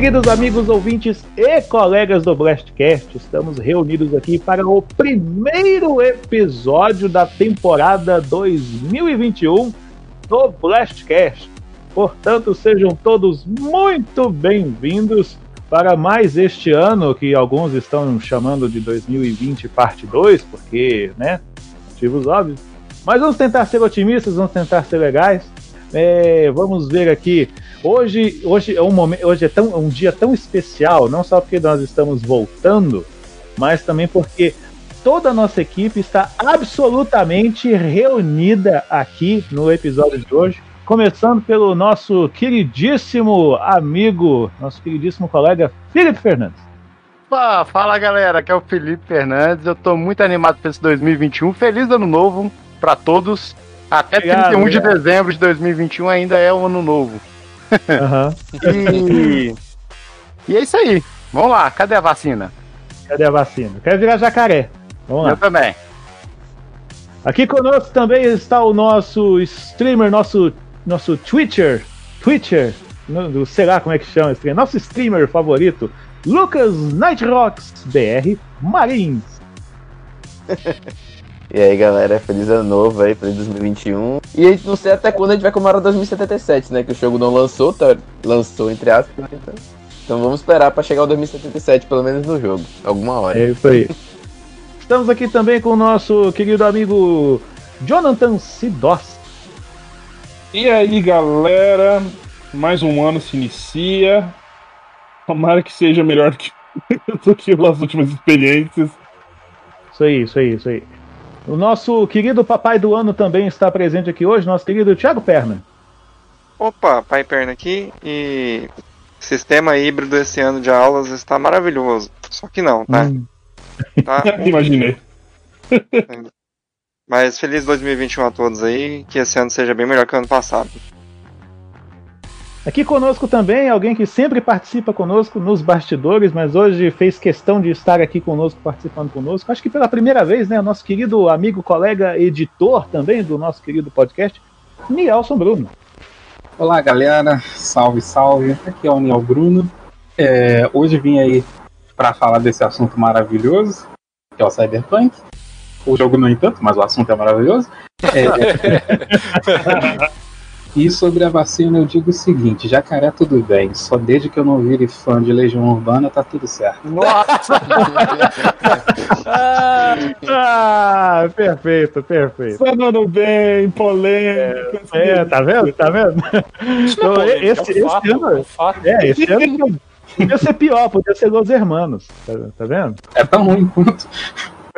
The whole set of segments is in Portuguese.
queridos amigos ouvintes e colegas do Blastcast, estamos reunidos aqui para o primeiro episódio da temporada 2021 do Blastcast. Portanto, sejam todos muito bem-vindos para mais este ano que alguns estão chamando de 2020 parte 2, porque, né, motivos óbvios. Mas vamos tentar ser otimistas, vamos tentar ser legais. É, vamos ver aqui. Hoje, hoje é um momento, hoje é tão, um dia tão especial, não só porque nós estamos voltando, mas também porque toda a nossa equipe está absolutamente reunida aqui no episódio de hoje. Começando pelo nosso queridíssimo amigo, nosso queridíssimo colega Felipe Fernandes. Opa, fala galera, aqui é o Felipe Fernandes. Eu tô muito animado para esse 2021. Feliz ano novo para todos. Até Obrigado, 31 obrigado. de dezembro de 2021 ainda é o ano novo. Uhum. e... e é isso aí. Vamos lá, cadê a vacina? Cadê a vacina? Quero virar jacaré. Vamos lá. Eu também. Aqui conosco também está o nosso streamer, nosso, nosso Twitcher, Twitcher, no, sei lá como é que chama esse nosso streamer favorito, Lucas Nightrocks BR Marins. E aí, galera, feliz ano novo aí, feliz 2021. E a gente não sei até quando a gente vai comemorar 2077, né? Que o jogo não lançou, tá? Lançou, entre aspas, né? Então, então vamos esperar para chegar ao 2077, pelo menos no jogo. Alguma hora. É isso aí. Estamos aqui também com o nosso querido amigo Jonathan Sidos. E aí, galera, mais um ano se inicia. Tomara que seja melhor do que, do que as últimas experiências. Isso aí, isso aí, isso aí. O nosso querido papai do ano também está presente aqui hoje, nosso querido Thiago Perna. Opa, pai Perna aqui e sistema híbrido esse ano de aulas está maravilhoso. Só que não, tá? Hum. tá Imaginei. Mas feliz 2021 a todos aí, que esse ano seja bem melhor que o ano passado. Aqui conosco também, alguém que sempre participa conosco nos bastidores, mas hoje fez questão de estar aqui conosco, participando conosco. Acho que pela primeira vez, né? Nosso querido amigo, colega, editor também do nosso querido podcast, Nielson Bruno. Olá, galera. Salve, salve. Aqui é o Niel Bruno. É, hoje vim aí para falar desse assunto maravilhoso, que é o Cyberpunk. O jogo, no entanto, mas o assunto é maravilhoso. É... E sobre a vacina eu digo o seguinte, jacaré tudo bem, só desde que eu não vire fã de Legião Urbana tá tudo certo. Nossa! ah, perfeito, perfeito. Falando bem, polêmico. É, é, tá vendo? Tá vendo? Então, é esse, esse, ano, é, esse ano podia ser pior, podia ser Los Hermanos, tá, tá vendo? É tão ruim quanto.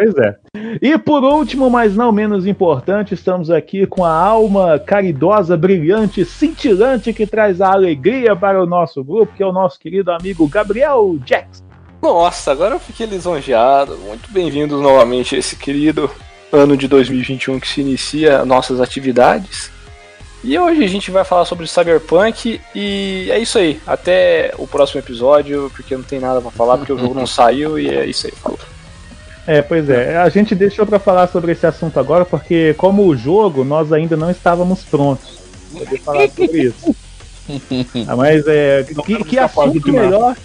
Pois é. E por último, mas não menos importante, estamos aqui com a alma caridosa, brilhante, cintilante que traz a alegria para o nosso grupo, que é o nosso querido amigo Gabriel Jackson. Nossa, agora eu fiquei lisonjeado. Muito bem-vindos novamente a esse querido ano de 2021 que se inicia nossas atividades. E hoje a gente vai falar sobre Cyberpunk e é isso aí. Até o próximo episódio, porque não tem nada para falar, porque o jogo não saiu e é isso aí. Falou. É, pois é. A gente deixou para falar sobre esse assunto agora porque, como o jogo, nós ainda não estávamos prontos para falar sobre isso. ah, mas é que, que assunto melhor,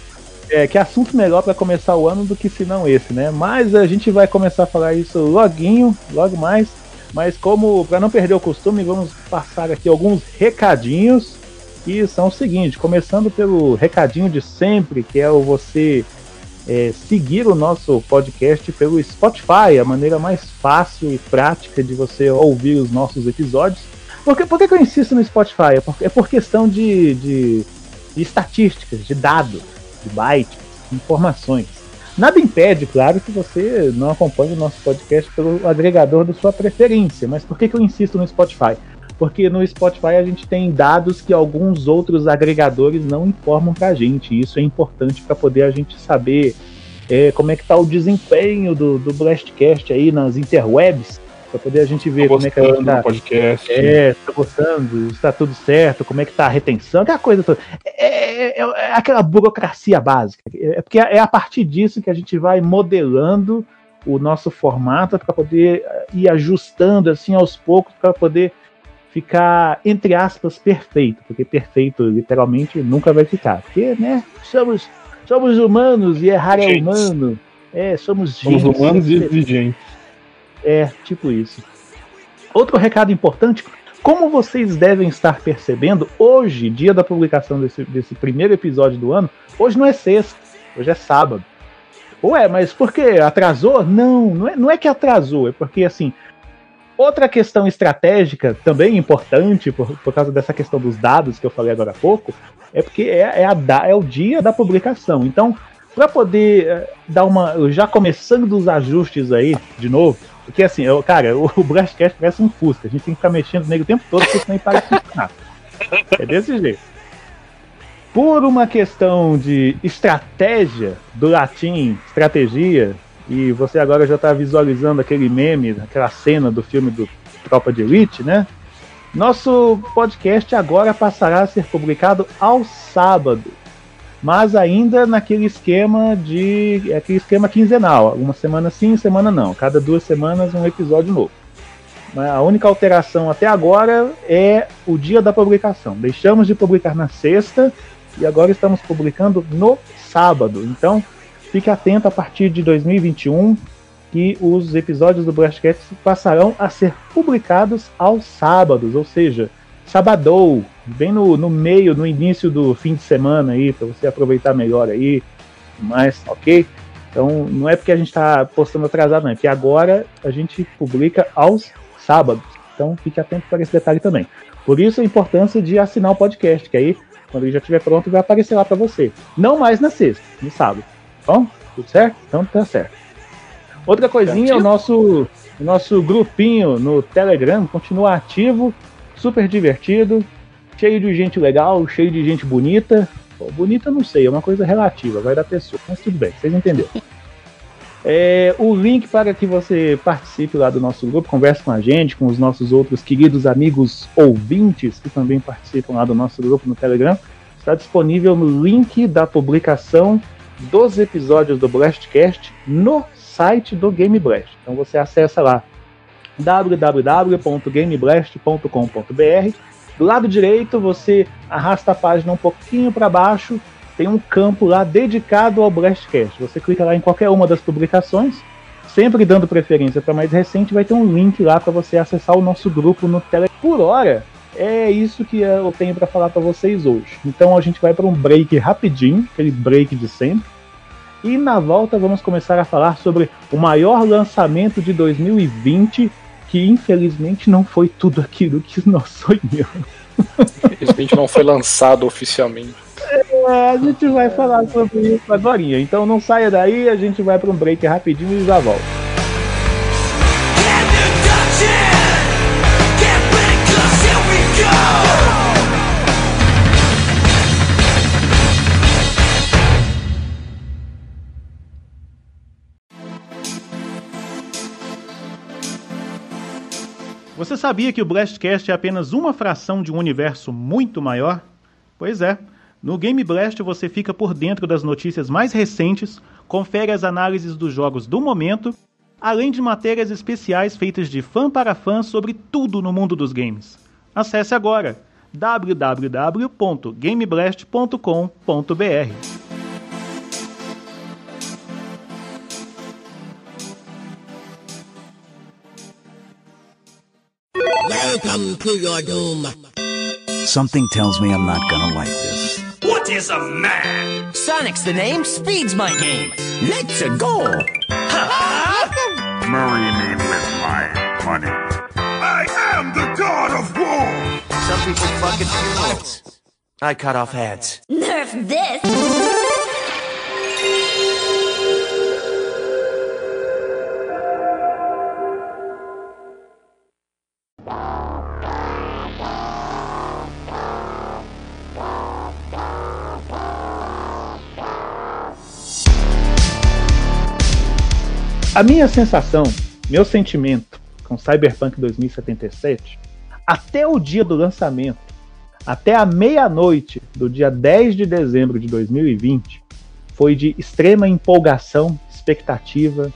é, que assunto melhor para começar o ano do que se não esse, né? Mas a gente vai começar a falar isso loguinho, logo mais. Mas como para não perder o costume, vamos passar aqui alguns recadinhos que são o seguinte, começando pelo recadinho de sempre, que é o você é, seguir o nosso podcast pelo Spotify, a maneira mais fácil e prática de você ouvir os nossos episódios. Por que, por que, eu insisto no Spotify? É por, é por questão de, de, de estatísticas, de dados, de bytes, informações. Nada impede, claro, que você não acompanhe o nosso podcast pelo agregador da sua preferência, mas por que, que eu insisto no Spotify? Porque no Spotify a gente tem dados que alguns outros agregadores não informam para a gente. E isso é importante para poder a gente saber é, como é que está o desempenho do, do Blastcast aí nas interwebs, para poder a gente ver como é que a gente tá, podcast. É, tá gostando, está tudo certo, como é que tá a retenção, aquela coisa toda. É, é, é, é aquela burocracia básica. É porque é a partir disso que a gente vai modelando o nosso formato para poder ir ajustando assim aos poucos para poder ficar, entre aspas, perfeito, porque perfeito literalmente nunca vai ficar. Porque, né, somos, somos humanos e errar é humano. É, somos Somos gente. humanos e exigentes. É, tipo isso. Outro recado importante: como vocês devem estar percebendo, hoje, dia da publicação desse, desse primeiro episódio do ano, hoje não é sexta, hoje é sábado. Ué, mas por que? Atrasou? Não, não é, não é que atrasou, é porque assim. Outra questão estratégica, também importante, por, por causa dessa questão dos dados que eu falei agora há pouco, é porque é, é, a, é o dia da publicação. Então, para poder eh, dar uma. Já começando dos ajustes aí, de novo, porque assim, eu, cara, o, o Blastcast parece um Fusca, a gente tem que ficar mexendo nele o tempo todo, porque ele para de funcionar. É desse jeito. Por uma questão de estratégia, do latim, estratégia, e você agora já está visualizando aquele meme, aquela cena do filme do Tropa de Elite, né? Nosso podcast agora passará a ser publicado ao sábado, mas ainda naquele esquema de aquele esquema quinzenal, uma semana sim, semana não, cada duas semanas um episódio novo. A única alteração até agora é o dia da publicação. Deixamos de publicar na sexta e agora estamos publicando no sábado. Então, fique atento a partir de 2021 que os episódios do Blastcast passarão a ser publicados aos sábados, ou seja, sabadou, bem no, no meio, no início do fim de semana aí, para você aproveitar melhor aí, mas ok? Então não é porque a gente está postando atrasado, não, é que agora a gente publica aos sábados. Então fique atento para esse detalhe também. Por isso a importância de assinar o podcast, que aí quando ele já estiver pronto vai aparecer lá para você. Não mais na sexta, no sábado. Bom, tudo certo? Então tá certo. Outra coisinha, o nosso, o nosso grupinho no Telegram continua ativo, super divertido, cheio de gente legal, cheio de gente bonita. Pô, bonita não sei, é uma coisa relativa, vai da pessoa, mas tudo bem, vocês entenderam. É, o link para que você participe lá do nosso grupo, converse com a gente, com os nossos outros queridos amigos ouvintes que também participam lá do nosso grupo no Telegram, está disponível no link da publicação dos episódios do Blastcast no site do Game Blast. Então você acessa lá www.gameblast.com.br. Do lado direito você arrasta a página um pouquinho para baixo, tem um campo lá dedicado ao Blastcast. Você clica lá em qualquer uma das publicações, sempre dando preferência para mais recente, vai ter um link lá para você acessar o nosso grupo no Telegram. Por hora, é isso que eu tenho para falar para vocês hoje. Então a gente vai para um break rapidinho, aquele break de sempre. E na volta vamos começar a falar sobre o maior lançamento de 2020, que infelizmente não foi tudo aquilo que nós sonhamos. Infelizmente não foi lançado oficialmente. É, a gente vai falar sobre isso agora. Então não saia daí, a gente vai para um break rapidinho e já volta. Você sabia que o Blastcast é apenas uma fração de um universo muito maior? Pois é. No Game Blast você fica por dentro das notícias mais recentes, confere as análises dos jogos do momento, além de matérias especiais feitas de fã para fã sobre tudo no mundo dos games. Acesse agora www.gameblast.com.br. Welcome to your doom. Something tells me I'm not gonna like this. What is a man? Sonic's the name, speed's my game. Let's a go. Marry me with my money. I am the god of war. Some people fuck at funerals. I cut off heads. Nerf this! A minha sensação, meu sentimento com Cyberpunk 2077, até o dia do lançamento, até a meia-noite do dia 10 de dezembro de 2020, foi de extrema empolgação, expectativa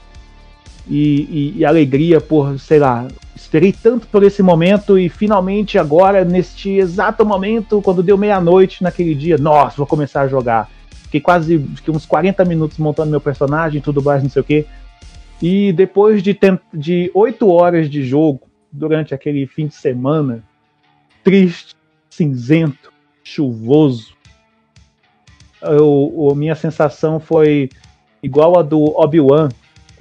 e, e- e alegria por, sei lá, esperei tanto por esse momento e finalmente agora, neste exato momento, quando deu meia-noite naquele dia, nossa, vou começar a jogar. Fiquei quase fiquei uns 40 minutos montando meu personagem, tudo mais, não sei o que. E depois de, de 8 horas de jogo, durante aquele fim de semana, triste, cinzento, chuvoso, a minha sensação foi igual a do Obi-Wan,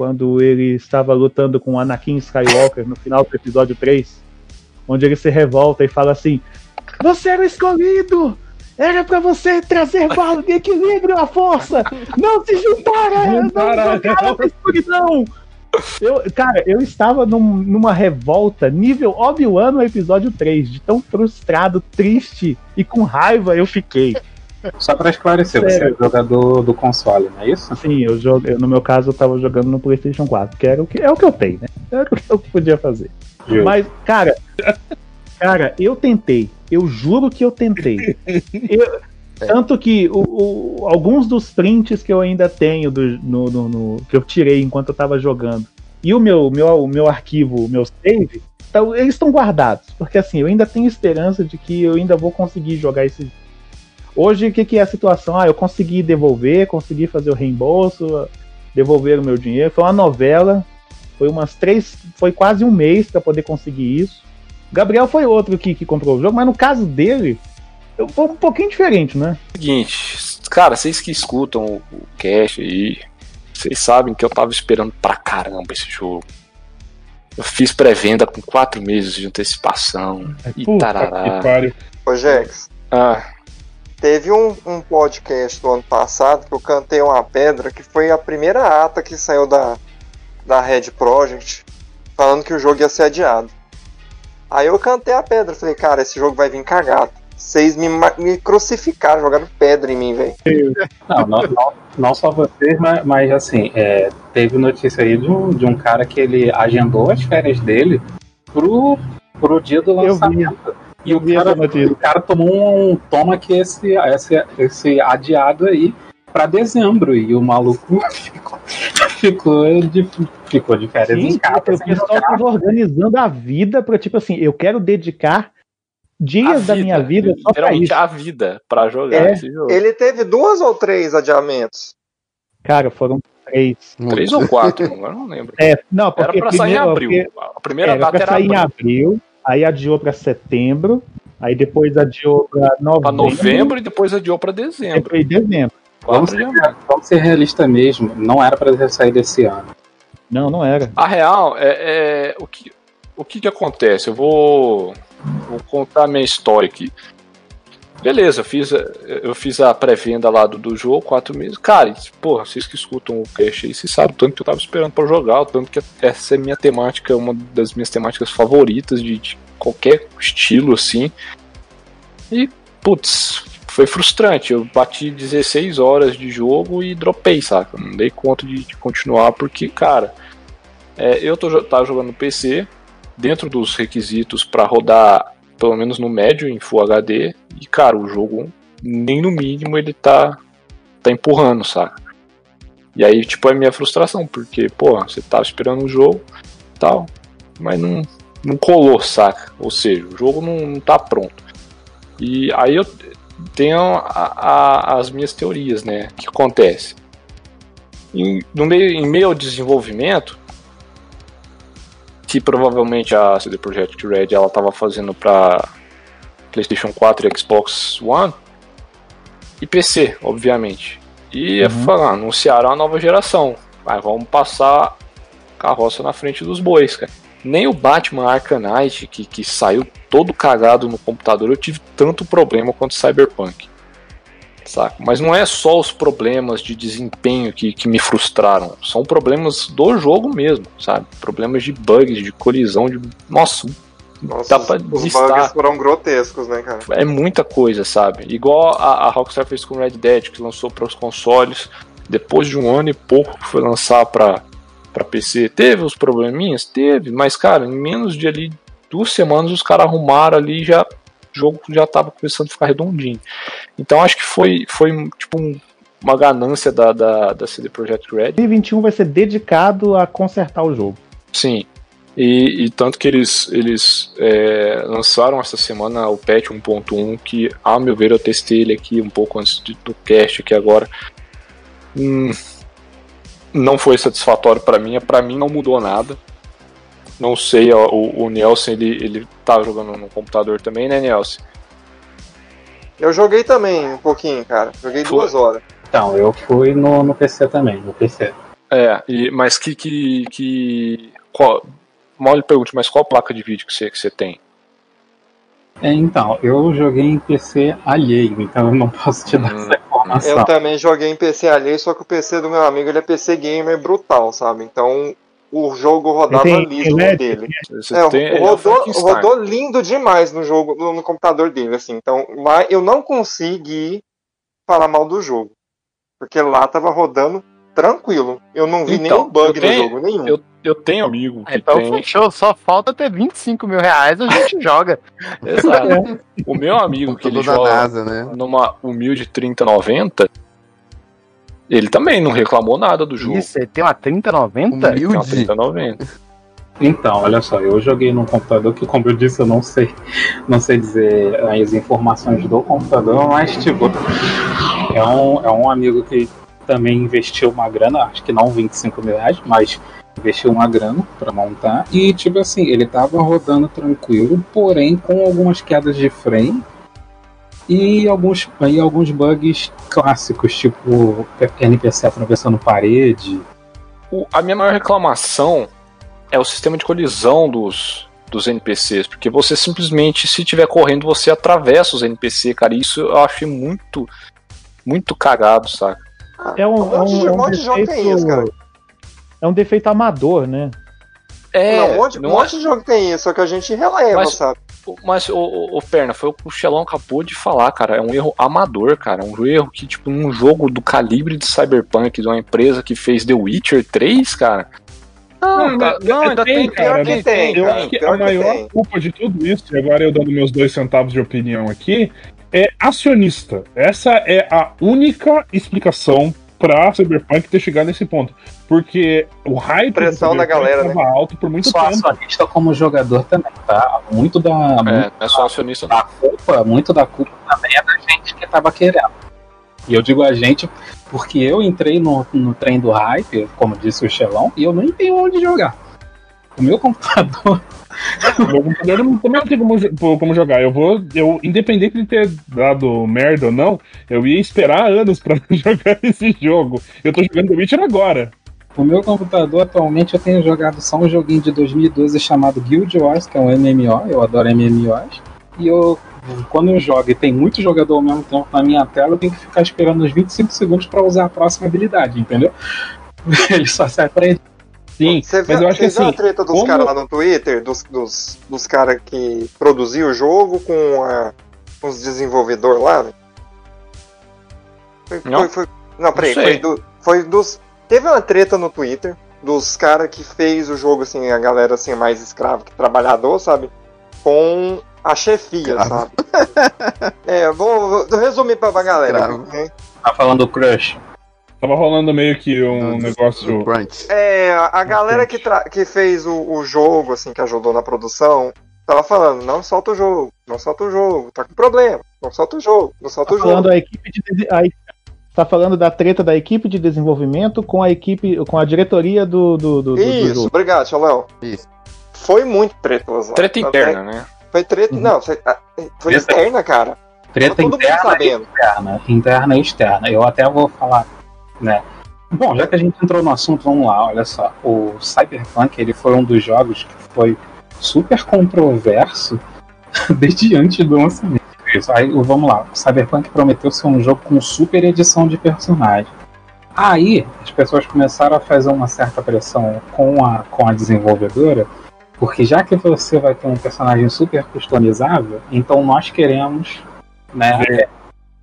quando ele estava lutando com o Anakin Skywalker no final do episódio 3, onde ele se revolta e fala assim: Você era o escolhido! Era pra você trazer val- equilíbrio à força! Não se juntar a não jogar na escuridão! Eu, cara, eu estava num- numa revolta nível Obi-Wan no episódio 3, de tão frustrado, triste e com raiva eu fiquei. Só pra esclarecer, você é Sério. jogador do console, não é isso? Sim, eu jogo, eu, no meu caso eu tava jogando no PlayStation 4, que era o que é o que eu tenho, né? É o que eu podia fazer. Justo. Mas, cara, cara, eu tentei. Eu juro que eu tentei. Eu- tanto que o- o- alguns dos prints que eu ainda tenho do- no, no- no- que eu tirei enquanto eu tava jogando e o meu, meu, o meu arquivo, o meu save, então, eles estão guardados. Porque assim, eu ainda tenho esperança de que eu ainda vou conseguir jogar esse. Hoje, o que, que é a situação? Ah, eu consegui devolver, consegui fazer o reembolso, devolver o meu dinheiro. Foi uma novela, foi umas três, foi quase um mês para poder conseguir isso. Gabriel foi outro que, que comprou o jogo, mas no caso dele, foi um pouquinho diferente, né? Seguinte, cara, vocês que escutam o, o cast aí, vocês sabem que eu tava esperando pra caramba esse jogo. Eu fiz pré-venda com quatro meses de antecipação e Puta tarará. que pariu. Ô, Jex, Ah, teve um, um podcast do ano passado que eu cantei uma pedra, que foi a primeira ata que saiu da, da Red Project, falando que o jogo ia ser adiado. Aí eu cantei a pedra, falei, cara, esse jogo vai vir cagado. Vocês me, me crucificaram, jogaram pedra em mim, velho. Não, não, não, não só vocês, mas, mas assim, é, teve notícia aí de um, de um cara que ele agendou as férias dele pro, pro dia do Eu vi. lançamento. E o cara, o cara tomou um toma que esse, esse, esse adiado aí pra dezembro. E o maluco ficou, ficou, de, ficou de férias em Sim, casa. o pessoal tava organizando a vida pra, tipo assim, eu quero dedicar dias a da minha vida só pra literalmente isso. a vida pra jogar É. esse jogo. Ele teve duas ou três adiamentos. Cara, foram três. Três ou quatro, agora não lembro. É, não, porque Era pra sair em primeiro- abril. porque A primeira era data pra era sair em abril. Aí adiou pra setembro, aí depois adiou pra novembro, Pra novembro e depois adiou pra dezembro. depois dezembro. Vamos ser, vamos ser realistas mesmo, não era pra ter saído esse ano. Não, não era. A real é, é o que o que, que acontece. Eu vou, vou contar a minha história aqui. Beleza, eu fiz, eu fiz a pré-venda lá do, do jogo, quatro meses. Cara, porra, vocês que escutam o cast aí, vocês sabem o tanto que eu tava esperando pra jogar, o tanto que essa é minha temática, uma das minhas temáticas favoritas de, de qualquer estilo assim. E, putz, foi frustrante. Eu bati 16 horas de jogo e dropei, saca? Não dei conta de, de continuar porque, cara, é, eu tô, tava jogando no PC, dentro dos requisitos pra rodar pelo menos no médio em Full HD, e cara, o jogo nem no mínimo ele tá, tá empurrando, saca? E aí, tipo, é minha frustração, porque, pô, você tava esperando o jogo tal, mas não, não colou, saca? Ou seja, o jogo não, não tá pronto. E aí eu tenho a- a- as minhas teorias, né? O que acontece? Em, no meio, em meio ao desenvolvimento, que provavelmente a CD Projekt Red ela estava fazendo para PlayStation 4 e Xbox One e PC, obviamente. E ia falar, anunciaram a nova geração. Mas vamos passar carroça na frente dos bois, cara. Nem o Batman Arkham Knight, que, que saiu todo cagado no computador, eu tive tanto problema quanto Cyberpunk. Saca? Mas não é só os problemas de desempenho que, que me frustraram. São problemas do jogo mesmo, sabe? Problemas de bugs, de colisão, de. Nossa, Nossa, dá pra os, listar. bugs foram grotescos, né, cara? É muita coisa, sabe? Igual a, a Rockstar fez com Red Dead, que lançou para os consoles depois de um ano e pouco que foi lançar para para PC. Teve os probleminhas? Teve, mas cara, em menos de ali duas semanas os caras arrumaram ali e já o jogo já tava começando a ficar redondinho. Então acho que foi foi tipo um- uma ganância da, da, da CD Projekt Red 2021 vai ser dedicado a consertar o jogo. Sim. E, e tanto que eles, eles é, lançaram essa semana o patch 1.1, que, a meu ver, eu testei ele aqui um pouco antes de- do cast aqui agora. Hum, não foi satisfatório para mim, para mim não mudou nada. Não sei, ó, o, o Nelson ele, ele tá jogando no computador também, né, Nelson? Eu joguei também um pouquinho, cara. Joguei Foi. duas horas. Então, eu fui no, no PC também, no PC. É, e, mas que. que, que qual, mal lhe pergunte, mas qual placa de vídeo que você, que você tem? É, então, eu joguei em PC alheio, então eu não posso te dar Hum. essa informação. Eu também joguei em PC alheio, só que o PC do meu amigo ele é PC gamer brutal, sabe? Então o jogo rodava Tem- liso tem no LED? dele. Você É, tem, é rodou, rodou lindo demais no jogo, no, no computador dele, assim. Então, lá eu não consegui falar mal do jogo. Porque lá tava rodando tranquilo. Eu não vi Então, nenhum bug tenho- no jogo, nenhum. Eu, eu tenho amigo que Então tem. fechou, só falta ter 25 mil reais, a gente joga. Exato. O meu amigo que ele joga NASA, né? numa humilde 3090, ele também não reclamou nada do jogo. Isso, você tem uma 3090? Tem uma Humilde. 3090. Então, olha só, eu joguei num computador que, como eu disse, eu não sei, não sei dizer as informações do computador, mas tipo, é um, é um amigo que também investiu uma grana, acho que não 25 mil reais, mas investiu uma grana pra montar. E tipo assim, ele tava rodando tranquilo, porém com algumas quedas de frame e alguns, e alguns bugs clássicos, tipo NPC atravessando parede. O- a minha maior reclamação é o sistema de colisão dos, dos NPCs, porque você simplesmente, se estiver correndo, você atravessa os NPC, cara. e Isso eu achei muito, muito cagado, saca? É um, Um é um, é um um de jogo tem defeito. isso. É um defeito amador, né? É, não, um monte, um monte de jogo tem isso, só que a gente releva, Mas- sabe? Mas, o, o, o Perna, foi o que o Xelão acabou de falar, cara. É um erro amador, cara. Um erro que, tipo, num jogo do calibre de Cyberpunk, de uma empresa que fez The Witcher 3, cara. Não, Não, tá- não, ainda tem, tem, cara. Pior Tem, que tem, Eu acho que a que maior tem. culpa de tudo isso, e agora eu dando meus dois centavos de opinião aqui, é acionista. Essa é a única explicação pra Cyberpunk ter chegado nesse ponto. Porque o hype Pressão da galera, né? alto por muito Só tempo. acionista como jogador também, tá? Muito da, É, muito é só acionista, da culpa, muito da culpa também é da gente que tava querendo. E eu digo a gente porque eu entrei no, no trem do hype, como disse o Xelão, e eu nem tenho onde jogar. O meu computador. Computador não- também não tem como, como jogar. Eu vou. Eu, independente de ter dado merda ou não, eu ia esperar anos pra jogar esse jogo. Eu tô jogando The Witcher agora. O meu computador atualmente eu tenho jogado só um joguinho de 2012 chamado Guild Wars, que é um MMO, eu adoro MMOs. E eu, quando eu jogo e tem muito jogador ao mesmo tempo na minha tela, eu tenho que ficar esperando uns 25 segundos pra usar a próxima habilidade, entendeu? Ele só sai pra. Sim, Você mas viu, eu acho que assim. a treta dos como- caras lá no Twitter, dos, dos, dos caras que produziam o jogo com, a, com os desenvolvedores lá? Foi, Não. foi, foi- não, peraí, Não foi, do, foi dos. Teve uma treta no Twitter dos caras que fez o jogo, assim, a galera assim, mais escrava que trabalhador, sabe? Com a chefia, Escravo. sabe? é, vou, vou resumir pra, pra galera. Né? Tá falando do Crush. Tava rolando meio que um Do- negócio. do. É, a galera que, tra- que fez o, o jogo, assim, que ajudou na produção, tava falando, não solta o jogo, não solta o jogo, tá com problema, não solta o jogo, não solta Tá o jogo. falando a equipe de a, tá falando da treta da equipe de desenvolvimento com a equipe, com a diretoria do, do, do, do- do Isso, jogo. obrigado, Xalão. Isso. Foi muito tretoso lá. Treta interna, né? Foi treta, não, foi, foi Treta- externa, cara. Treta interna externa. Interna e externa. Eu até vou falar, né? Bom, já que a gente entrou no assunto, vamos lá, olha só. O Cyberpunk, ele foi um dos jogos que foi super controverso desde antes do lançamento. Aí, vamos lá. O Cyberpunk prometeu ser um jogo com super edição de personagem. Aí, as pessoas começaram a fazer uma certa pressão com a, com a desenvolvedora, porque já que você vai ter um personagem super customizável, então nós queremos né,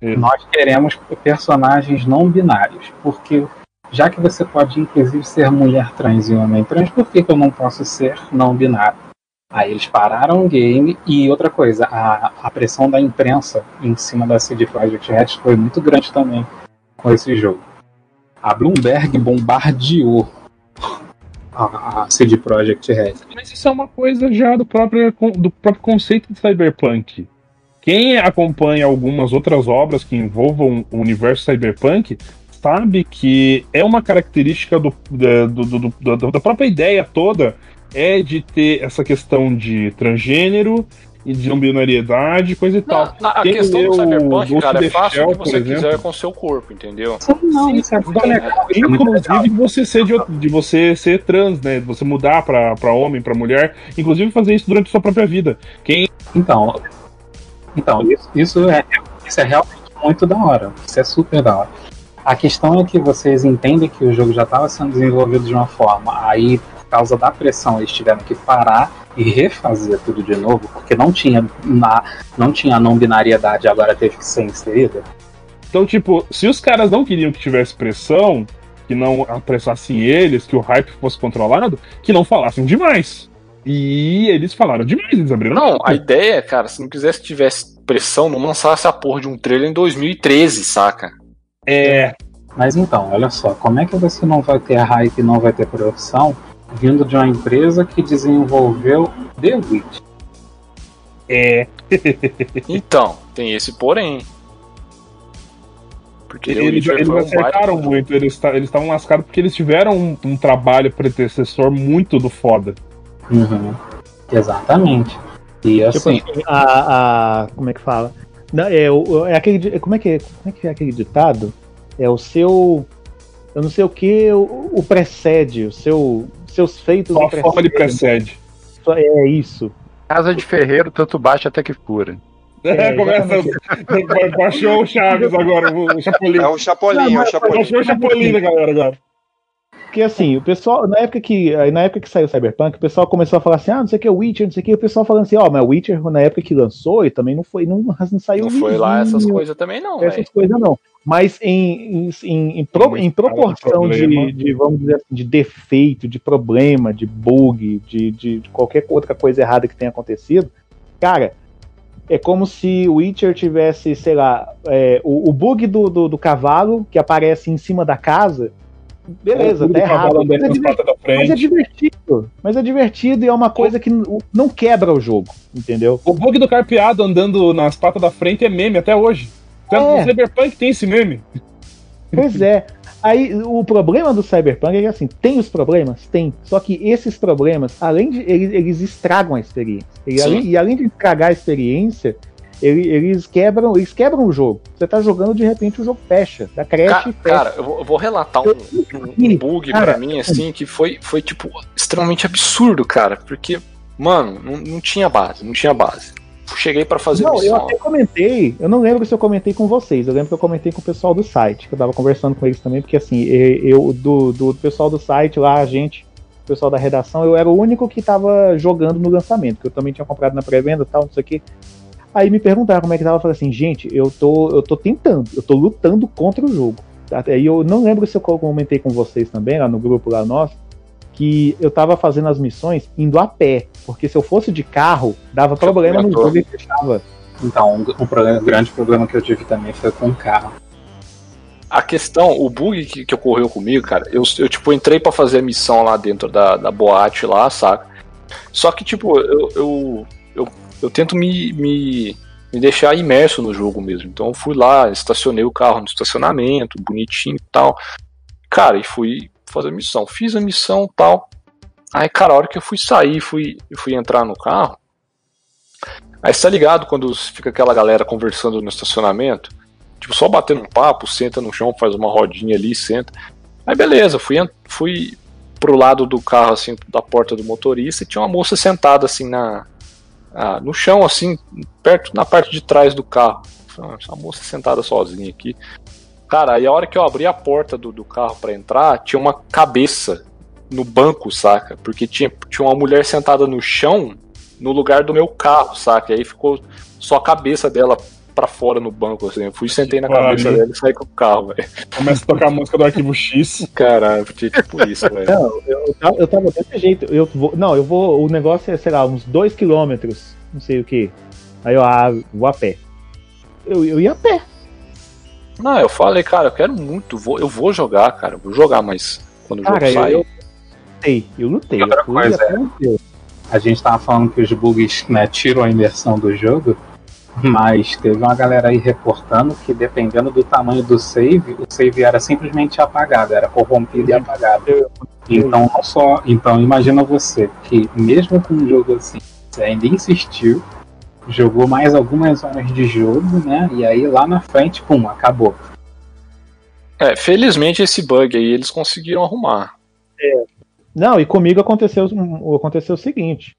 Isso. nós queremos personagens não binários, porque já que você pode inclusive ser mulher trans e homem trans, por que, que eu não posso ser não binário? Aí eles pararam o game e outra coisa, a, a pressão da imprensa em cima da CD Projekt Red foi muito grande também com esse jogo. A Bloomberg bombardeou a, a CD Projekt Red. Mas isso é uma coisa já do próprio, do próprio conceito de cyberpunk. Quem acompanha algumas outras obras que envolvam o universo cyberpunk sabe que é uma característica do, da- do- do- do- da própria ideia toda é de ter essa questão de transgênero e de não binariedade, coisa e tal. Na- a Quem questão do Cyberpunk, cara, é fácil o que por você exemplo. quiser com o seu corpo, entendeu? Não, isso é é legal. Inclusive você ser de, de você ser trans, né? De você mudar pra homem, pra mulher, inclusive fazer isso durante a sua própria vida. Quem Então, então isso, isso, é, isso é realmente muito da hora. Isso é super da hora. A questão é que vocês entendem que o jogo já estava sendo desenvolvido de uma forma, aí por causa da pressão eles tiveram que parar e refazer tudo de novo, porque não tinha na, não tinha a não binariedade, agora teve que ser inserida. Então, tipo, se os caras não queriam que tivesse pressão, que não apressassem eles, que o hype fosse controlado, que não falassem demais. E eles falaram demais, eles abriram. Não, a ideia, cara, se não quisesse que tivesse pressão, não lançasse a porra de um trailer em 2013, saca? É. Mas então, olha só, como é que você não vai ter hype e não vai ter produção vindo de uma empresa que desenvolveu The Witch? É. Então, tem esse porém. Porque Eles, um acertaram baita- muito, eles estavam lascados porque eles tiveram um, um trabalho predecessor muito do foda. Uhum. Exatamente. E Tipo assim, assim, a, a. Como é que fala? Não, é, o- é aquele. Como é, que, é- como é que é aquele ditado? É o seu. Eu não sei o que o, o precede, o seu, seus feitos. Só a forma lhe precede. Só- É isso. Casa de ferreiro, tanto baixa até que fura. É, Começa. Baixou o Chaves agora, o, o Chapolin. É o Chapolin, é o Chapolin. Baixou o Chapolin, né, galera, agora. Porque assim, o pessoal, na época que, na época que saiu o Cyberpunk, o pessoal começou a falar assim, ah, não sei o que, Witcher, não sei o que, o pessoal falando assim, ó, mas o Witcher, na época que lançou, e também não foi, não, não saiu Não foi lá essas coisas também, não, essas coisas não. Mas em, em, em, em pro- em proporção de, de, vamos dizer assim, de defeito, de problema, de bug, de, de, de qualquer outra coisa errada que tenha acontecido, cara, é como se o Witcher tivesse, sei lá, é, o, o bug do, do, do cavalo que aparece em cima da casa, beleza, tá errado. Mas é, mas é divertido. Mas é divertido e é uma coisa que não quebra o jogo, entendeu? O bug do carpeado andando nas patas da frente é meme até hoje. É. No Cyberpunk tem esse meme. Pois é. Aí o problema do Cyberpunk é que assim, tem os problemas? Tem. Só que esses problemas, além de. Eles, eles estragam a experiência. E além, e além de estragar a experiência, eles quebram, eles quebram o jogo. Você tá jogando, de repente o jogo fecha. Da creche Ca- fecha. Cara, eu vou, eu relatar um, um- bug Cara, pra mim, assim, que foi, foi, tipo, extremamente absurdo, cara. Porque, mano, não, não tinha base, não tinha base. Cheguei pra fazer Não, eu missão. até comentei, eu não lembro se eu comentei com vocês, eu lembro que eu comentei com o pessoal do site, que eu tava conversando com eles também, porque assim, eu, do, do pessoal do site lá, a gente, o pessoal da redação, eu era o único que tava jogando no lançamento, que eu também tinha comprado na pré-venda e tal, não sei o que. Aí me perguntaram como é que tava, eu falei assim, gente, eu tô, eu tô tentando, eu tô lutando contra o jogo. Aí eu não lembro se eu comentei com vocês também, lá no grupo lá nosso, que eu tava fazendo as missões indo a pé, porque se eu fosse de carro, dava problema no jogo e fechava. então um, um problema- grande problema que eu tive também foi com o carro. A questão, o bug que, que ocorreu comigo, cara, eu, eu tipo, entrei pra fazer a missão lá dentro da, da boate lá, saca? Só que, tipo, eu, eu, eu, eu tento me, me, me deixar imerso no jogo mesmo. Então eu fui lá, estacionei o carro no estacionamento, bonitinho e tal. Cara, e fui fazer a missão. Fiz a missão e tal. Aí, cara, a hora que eu fui sair, fui, fui entrar no carro. Aí você tá ligado quando fica aquela galera conversando no estacionamento? Tipo, só batendo um papo, senta no chão, faz uma rodinha ali, senta. Aí beleza, fui, fui pro lado do carro, assim, da porta do motorista, e tinha uma moça sentada assim na. Ah, no chão, assim, perto na parte de trás do carro. "Ah, Essa moça sentada sozinha aqui. Cara, aí a hora que eu abri a porta do, do carro pra entrar, tinha uma cabeça no banco, saca? Porque tinha, tinha uma mulher sentada no chão no lugar do meu carro, saca? E aí ficou só a cabeça dela pra fora no banco, assim. Eu fui, sentei na cabeça dela e saí com o carro, velho. Começa a tocar a música do arquivo X. Caralho, tipo isso, velho. Não, eu, eu tava- eu tava desse jeito. Eu vou, não, eu vou. O negócio é, sei lá, uns 2 quilômetros, não sei o que. Aí eu ah, vou a pé. Eu, eu ia a pé. Não, eu falei, cara, eu quero muito, vou, eu vou jogar, cara, vou jogar, mas quando o Cara, jogo sai. eu, lutei, eu lutei. Outra eu fui coisa, é. lutei. A gente tava falando que os bugs né, tiram a imersão do jogo, mas teve uma galera aí reportando que dependendo do tamanho do save, o save era simplesmente apagado, era corrompido e apagado. Então não só. Então imagina você que mesmo com um jogo assim, você ainda insistiu, jogou mais algumas horas de jogo, né? E aí lá na frente, pum, acabou. É, felizmente esse bug aí eles conseguiram arrumar. Não, e comigo aconteceu, aconteceu o seguinte.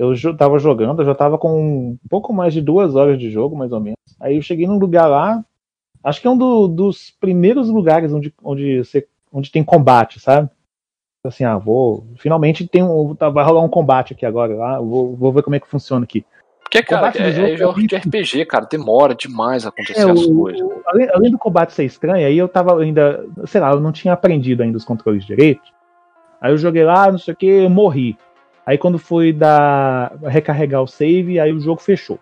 Eu tava jogando, eu já tava com um pouco mais de duas horas de jogo, mais ou menos. Aí eu cheguei num lugar lá, acho que é um do- dos primeiros lugares onde, onde, você, onde tem combate, sabe? Assim, ah, vou. Finalmente tem um, tá- vai rolar um combate aqui agora. Lá, vou, vou ver como é que funciona aqui. Porque, cara, Combate do é, jogo é é jogo de RPG, cara, demora demais a acontecer É, as o- coisas. além, além do combate ser estranho, aí eu tava ainda, sei lá, eu não tinha aprendido ainda os controles direito. Aí eu joguei lá, não sei o que, morri. Aí quando fui dar recarregar o save, aí o jogo fechou.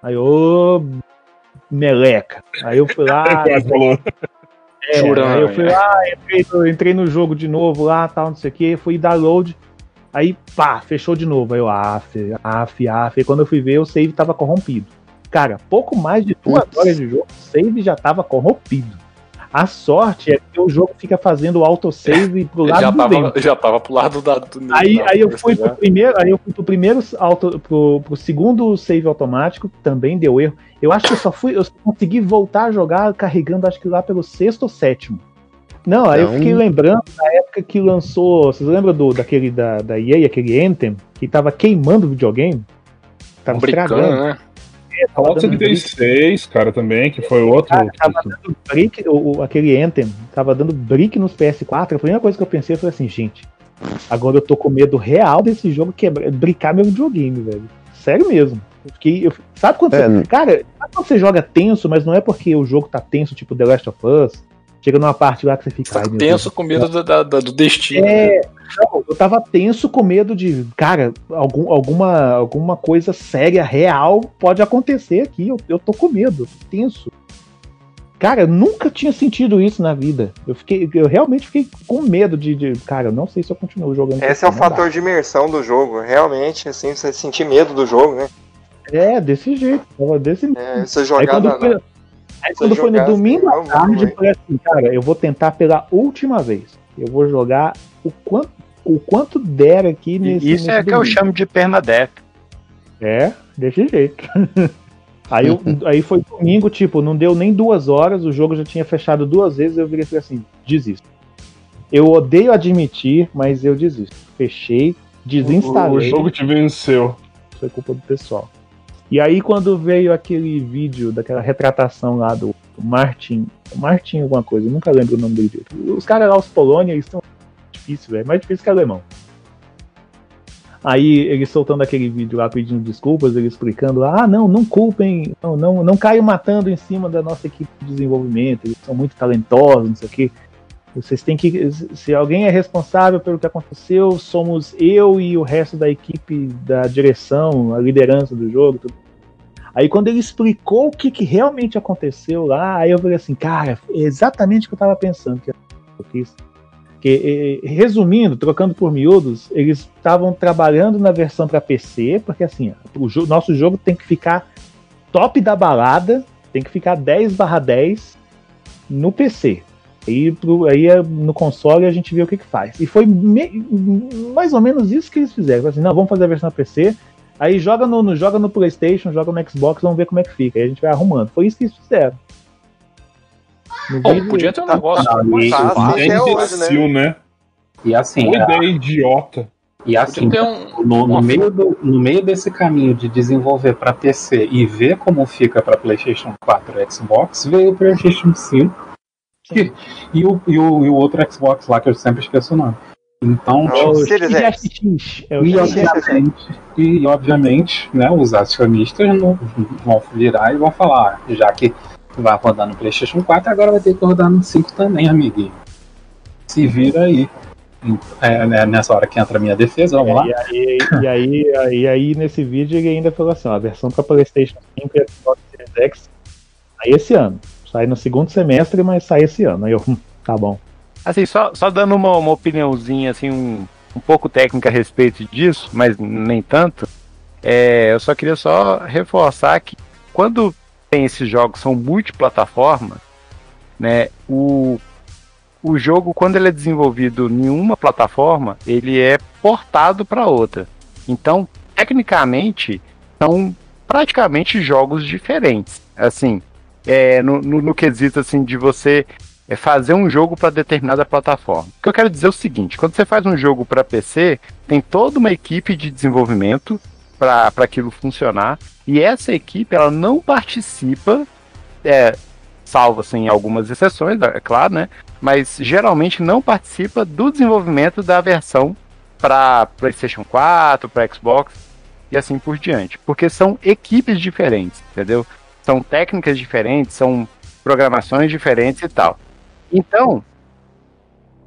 Aí ô meleca. Aí eu fui lá, falou. é, Juranha. aí eu fui lá, entrei, no- entrei no jogo de novo lá, tal, não sei o que, fui dar load. Aí, pá, fechou de novo. Aí eu, af, af, af. E quando eu fui ver, o save tava corrompido. Cara, pouco mais de duas horas de jogo, o save já tava corrompido. A sorte é que o jogo fica fazendo autosave pro lado já, do tava, vento. já tava pro lado da, do Aí, da aí eu fui pro primeiro, aí eu fui pro primeiro auto, pro, pro segundo save automático, também deu erro. Eu acho que eu só fui, eu só consegui voltar a jogar carregando, acho que lá pelo sexto ou sétimo. Não, aí eu Então- fiquei lembrando da época que lançou. Vocês lembram do, daquele da, da EA, aquele Anthem, que tava queimando o videogame? Tava estragando. né? Fallout brick, 76, cara, também, que foi outro. cara, tava dando brick, o, o- aquele Anthem, tava dando brick nos PS4. A primeira coisa que eu pensei foi assim, gente, agora eu tô com medo real desse jogo quebrar, brincar meu videogame, velho. Sério mesmo. Eu fiquei, eu- sabe quando É, você, Cara, sabe quando você joga tenso, mas não é porque o jogo tá tenso, tipo The Last of Us? Chega numa parte lá que você fica. Tá "Ai, meu tenso Deus com medo do, da- da- do destino. É, não, eu tava tenso com medo de, cara, algum, alguma, alguma coisa séria, real, pode acontecer aqui. Eu, eu tô com medo, eu tô tenso. Cara, eu nunca tinha sentido isso na vida. Eu fiquei, eu realmente fiquei com medo de, de- cara, eu não sei se eu continuo jogando. Esse é o não dá. fator de imersão do jogo. Realmente, assim, você sentir medo do jogo, né? É, desse jeito, desse É, Aí quando, na, foi, aí quando foi no domingo assim, à tarde, eu falei assim, cara, eu vou tentar pela última vez. Eu vou jogar o quanto, o quanto der aqui nesse. Isso é nesse que eu domingo. chamo de permadeath. É, desse jeito. aí, eu, aí foi domingo, tipo, não deu nem duas horas, o jogo já tinha fechado duas vezes, eu virei assim, desisto. Eu odeio admitir, mas eu desisto. Fechei, desinstalei. O jogo te venceu. Foi culpa do pessoal. E aí quando veio aquele vídeo daquela retratação lá do Martin, Martin alguma coisa, nunca lembro o nome dele. Os caras lá, os Polônia, eles são difíceis, velho, mais difícil que alemão. Aí ele soltando aquele vídeo lá pedindo desculpas, ele explicando lá, ah, não, não culpem, não, não, não caiam matando em cima da nossa equipe de desenvolvimento, eles são muito talentosos, não sei o quê. Vocês têm que. Se alguém é responsável pelo que aconteceu, somos eu e o resto da equipe da direção, a liderança do jogo. Tudo. Aí quando ele explicou o que, que realmente aconteceu lá, aí eu falei assim, cara, é exatamente o que eu tava pensando que eu fiz. Que, resumindo, trocando por miúdos, eles estavam trabalhando na versão para PC, porque assim, o jo nosso jogo tem que ficar top da balada, tem que ficar 10 barra 10 no PC. Aí, pro, aí é no console a gente vê o que, que faz. E foi me- mais ou menos isso que eles fizeram. Assim, não, vamos fazer a versão PC. Aí joga no, no- joga no PlayStation, joga no Xbox, vamos ver como é que fica. Aí a gente vai arrumando. Foi isso que eles fizeram. Vídeo- podia ter um negócio tá, mais tá, fácil. É imbecil, né? E assim, Uma é, ideia idiota. e assim um. no, no meio do, no meio desse caminho de desenvolver para PC e ver como fica para PlayStation 4 e Xbox, veio o PlayStation 5 e, e, o, e, o, e o outro Xbox lá que eu sempre esqueço o nome. Então, É tipo, o Series X. X. É o e obviamente, e obviamente né, os acionistas não, vão virar e vão falar, ah, já que vai rodar no PlayStation 4, agora vai ter que rodar no 5 também, amiguinho. Se vira aí. É, né, nessa hora que entra a minha defesa, vamos lá. E aí, e aí, aí, aí, nesse vídeo ele ainda falou assim: ó, a versão para PlayStation 5 e Xbox Series X sai esse ano. Sai no segundo semestre, mas sai esse ano. Eu, hum, tá bom. Assim, só, só dando uma, uma opiniãozinha, assim, um, um pouco técnica a respeito disso, mas nem tanto. É, eu só queria só reforçar que quando tem esses jogos são multiplataforma, né? O, o jogo quando ele é desenvolvido em uma plataforma, ele é portado para outra. Então, tecnicamente, são praticamente jogos diferentes. Assim, é, no, no, no quesito assim de você é fazer um jogo para determinada plataforma. O que eu quero dizer é o seguinte: quando você faz um jogo para PC, tem toda uma equipe de desenvolvimento para aquilo funcionar, e essa equipe ela não participa, é, salvo assim, algumas exceções, é claro, né? Mas geralmente não participa do desenvolvimento da versão para PlayStation 4, para Xbox e assim por diante, porque são equipes diferentes, entendeu? São técnicas diferentes, são programações diferentes e tal. Então,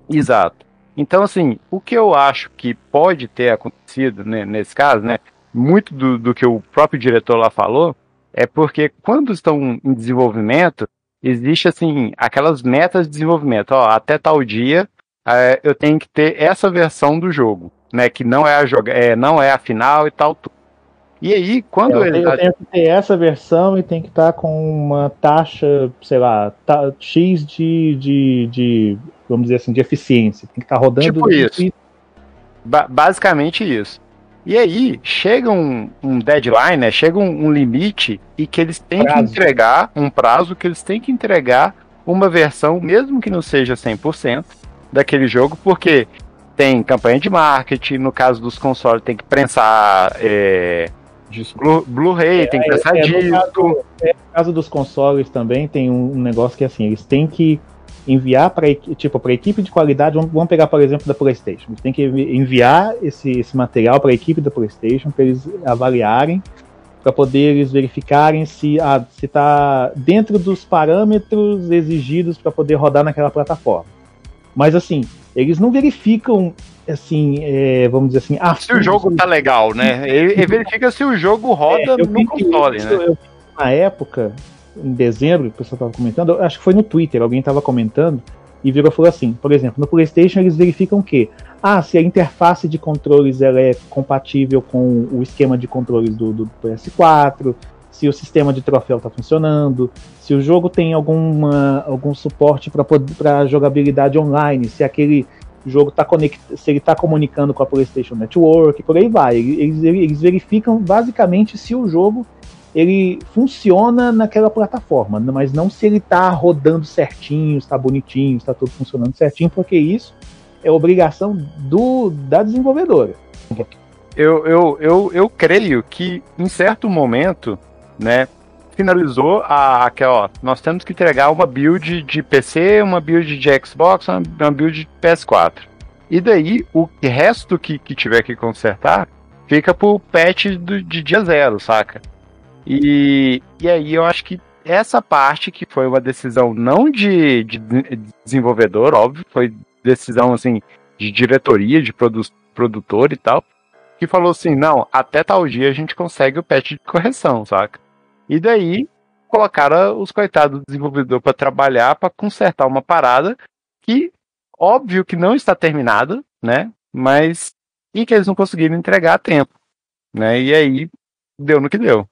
exato. Então, assim, o que eu acho que pode ter acontecido né, nesse caso, né? Muito do, do que o próprio diretor lá falou, é porque quando estão em desenvolvimento, existe assim aquelas metas de desenvolvimento. Ó, até tal dia é, eu tenho que ter essa versão do jogo, né? Que não é a joga é, não é a final e tal. Tudo. E aí, quando eu, ele. eu tenho que ter essa versão e tem que estar com uma taxa, sei lá, tá, X de, de, de, vamos dizer assim, de eficiência. Tem que estar rodando. Tipo isso. Ba basicamente isso. E aí, chega um, um deadline, né? chega um, um, limite e que eles têm prazo. que entregar, um prazo que eles têm que entregar uma versão, mesmo que não seja 100% daquele jogo, porque tem campanha de marketing, no caso dos consoles tem que prensar é, Blu-ray, Blu é, tem que prensar é, disco. No caso, é, no caso dos consoles também tem um, um negócio que assim, eles têm que enviar para tipo para equipe de qualidade. Vamos, vamos, pegar por exemplo da PlayStation. Tem que enviar esse, esse material para a equipe da PlayStation para eles avaliarem, para poder eles verificarem se ah, se está dentro dos parâmetros exigidos para poder rodar naquela plataforma. Mas assim, eles não verificam assim, é, vamos dizer assim, ah, se o jogo tá legal, né? Ele, verifica se o jogo roda é, no console, isso, né? Eu, na época, em dezembro, o pessoal estava comentando, acho que foi no Twitter, alguém estava comentando e virou e falou assim, por exemplo, no PlayStation eles verificam o quê? Ah, se a interface de controles ela é compatível com o esquema de controles do, do PS4, se o sistema de troféu está funcionando, se o jogo tem alguma, algum suporte para jogabilidade online, se aquele jogo tá conect... se ele está comunicando com a PlayStation Network, por aí vai. Eles, eles verificam basicamente se o jogo ele funciona naquela plataforma, mas não se ele está rodando certinho, está bonitinho, está tudo funcionando certinho, porque isso é obrigação do da desenvolvedora. Eu, eu, eu, eu creio que em certo momento, né, finalizou a, aquela, ó, nós temos que entregar uma build de PC, uma build de Xbox, uma, uma build de PS4. E daí, o resto que, que tiver que consertar fica pro patch do, de dia zero, saca? E, e aí eu acho que essa parte que foi uma decisão não de, de desenvolvedor, óbvio, foi decisão assim de diretoria, de produ produtor e tal, que falou assim, não, até tal dia a gente consegue o patch de correção, saca? E daí colocaram os coitados do desenvolvedor para trabalhar para consertar uma parada que óbvio que não está terminada, né? Mas e que eles não conseguiram entregar a tempo, né? E aí deu no que deu.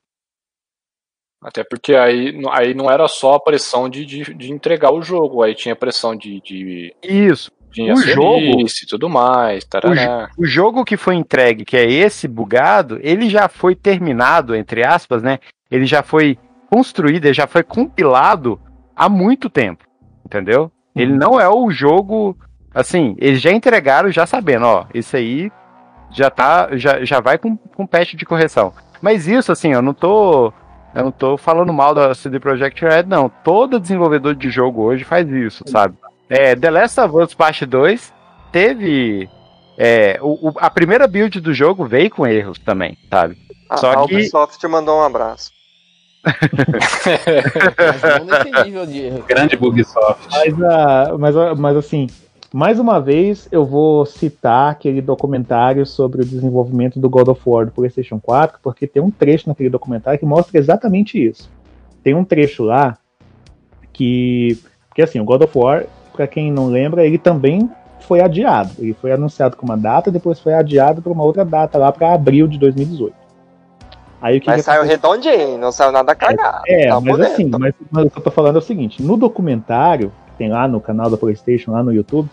Até porque aí, aí não era só a pressão de, de, de entregar o jogo, aí tinha pressão de. de Isso. O jogo e tudo mais. O, o, jogo que foi entregue, que é esse bugado, ele já foi terminado, entre aspas, né? Ele já foi construído, ele já foi compilado há muito tempo. Entendeu? Uhum. Ele não é o jogo. Assim, eles já entregaram já sabendo, ó, isso aí já tá. Já, já vai com, com patch de correção. Mas isso, assim, eu não tô eu não tô falando mal da CD Projekt Red, não. Todo desenvolvedor de jogo hoje faz isso, sabe? É, The Last of Us Part 2 teve. É, o, o, a primeira build do jogo veio com erros também, sabe? A, Só a que... Ubisoft te mandou um abraço. Grande Ubisoft. Mas, uh, mas, mas assim, mais uma vez, eu vou citar aquele documentário sobre o desenvolvimento do God of War do PlayStation 4, porque tem um trecho naquele documentário que mostra exatamente isso. Tem um trecho lá que. Porque assim, o God of War, para quem não lembra, ele também foi adiado. Ele foi anunciado com uma data, depois foi adiado para uma outra data lá para abril de 2018. Aí o que Mas que saiu aconteceu? redondinho, não saiu nada cagado. É, tá mas bonito. assim, mas, mas o que eu tô falando é o seguinte: no documentário, que tem lá no canal da PlayStation, lá no YouTube,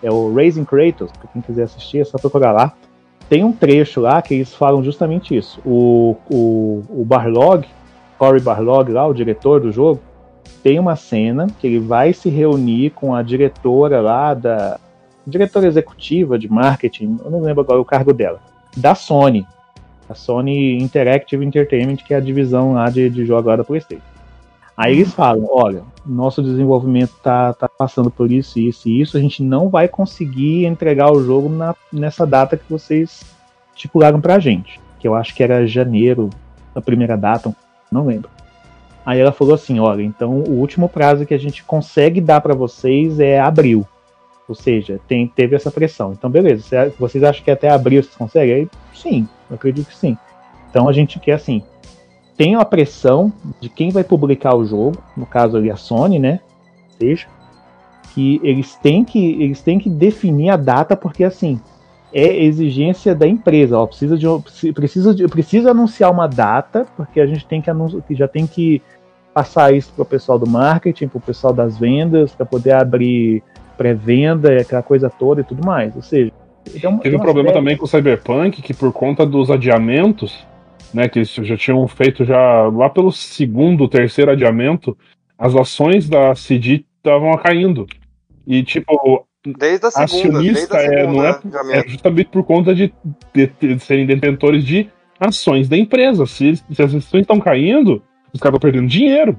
é o Raising Kratos, pra quem quiser assistir, é só procurar lá. Tem um trecho lá que eles falam justamente isso. O, o, o Barlog, Cory Barlog, lá, o diretor do jogo, tem uma cena que ele vai se reunir com a diretora lá da. diretora executiva de marketing, eu não lembro agora o cargo dela, da Sony. A Sony Interactive Entertainment, que é a divisão lá de, de jogos da PlayStation. Aí eles falam: olha, nosso desenvolvimento tá, tá passando por isso, isso e isso, a gente não vai conseguir entregar o jogo na, nessa data que vocês estipularam pra gente. Que eu acho que era janeiro, a primeira data, não lembro. Aí ela falou assim: olha, então o último prazo que a gente consegue dar pra vocês é abril. Ou seja, tem, teve essa pressão. Então, beleza. cê- Vocês acham que até abril vocês conseguem? Aí, sim, eu acredito que sim. Então a gente quer assim. Tem a pressão de quem vai publicar o jogo, no caso ali a Sony, né? Seja, que eles têm que eles têm que definir a data porque assim é exigência da empresa, ó, precisa de preci- precisa de, precisa anunciar uma data porque a gente tem que anunciar, já tem que passar isso para o pessoal do marketing, para o pessoal das vendas, para poder abrir pré-venda, e aquela coisa toda e tudo mais. Ou seja, tem uma- Teve tem um problema série- também com o Cyberpunk, que por conta dos adiamentos, né, que eles já tinham feito já lá pelo segundo, terceiro adiamento, as ações da CD estavam caindo. E tipo, Desde a segunda, desde acionista a é, segunda, não é, é justamente por conta de, de- de serem detentores de ações da empresa. Se, se as ações estão caindo, os caras estão perdendo dinheiro.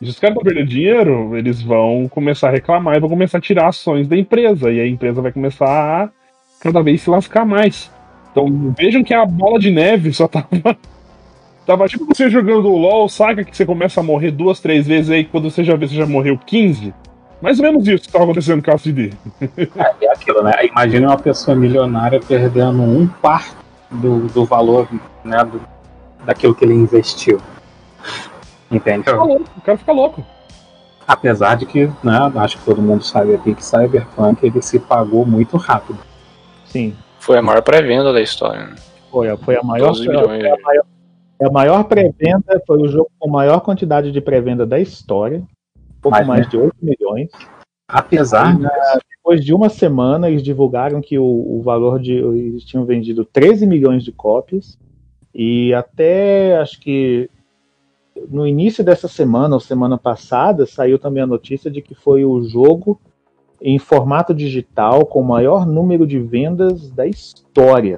E se os caras estão perdendo dinheiro, eles vão começar a reclamar e vão começar a tirar ações da empresa. E a empresa vai começar a cada vez se lascar mais. Então vejam que a bola de neve só tava. Tava tipo você jogando o LOL, saca que você começa a morrer duas, três vezes aí, quando você já vê, você já morreu 15. Mais ou menos isso que tava acontecendo com a CD. É aquilo, né? Imagina uma pessoa milionária perdendo um quarto do, do valor né, do, daquilo que ele investiu. Entende? Fica louco, o cara fica louco. Apesar de que, né, acho que todo mundo sabe aqui que Cyberpunk ele se pagou muito rápido. Sim, Foi a maior pré-venda da história. Né? foi, a- foi a maior, 12 foi a- milhões. foi a maior, foi a maior pré-venda, foi o jogo com maior quantidade de pré-venda da história, um pouco Mas, mais né? de 8 milhões. Apesar Aí, Depois de uma semana, eles divulgaram que o, o valor de. Eles tinham vendido 13 milhões de cópias. E até acho que no início dessa semana, ou semana passada, saiu também a notícia de que foi o jogo em formato digital com o maior número de vendas da história.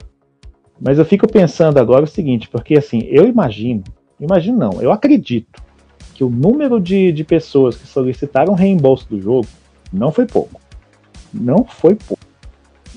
Mas eu fico pensando agora o seguinte, porque assim, eu imagino, imagino não, eu acredito que o número de, de pessoas que solicitaram reembolso do jogo não foi pouco. Não foi pouco.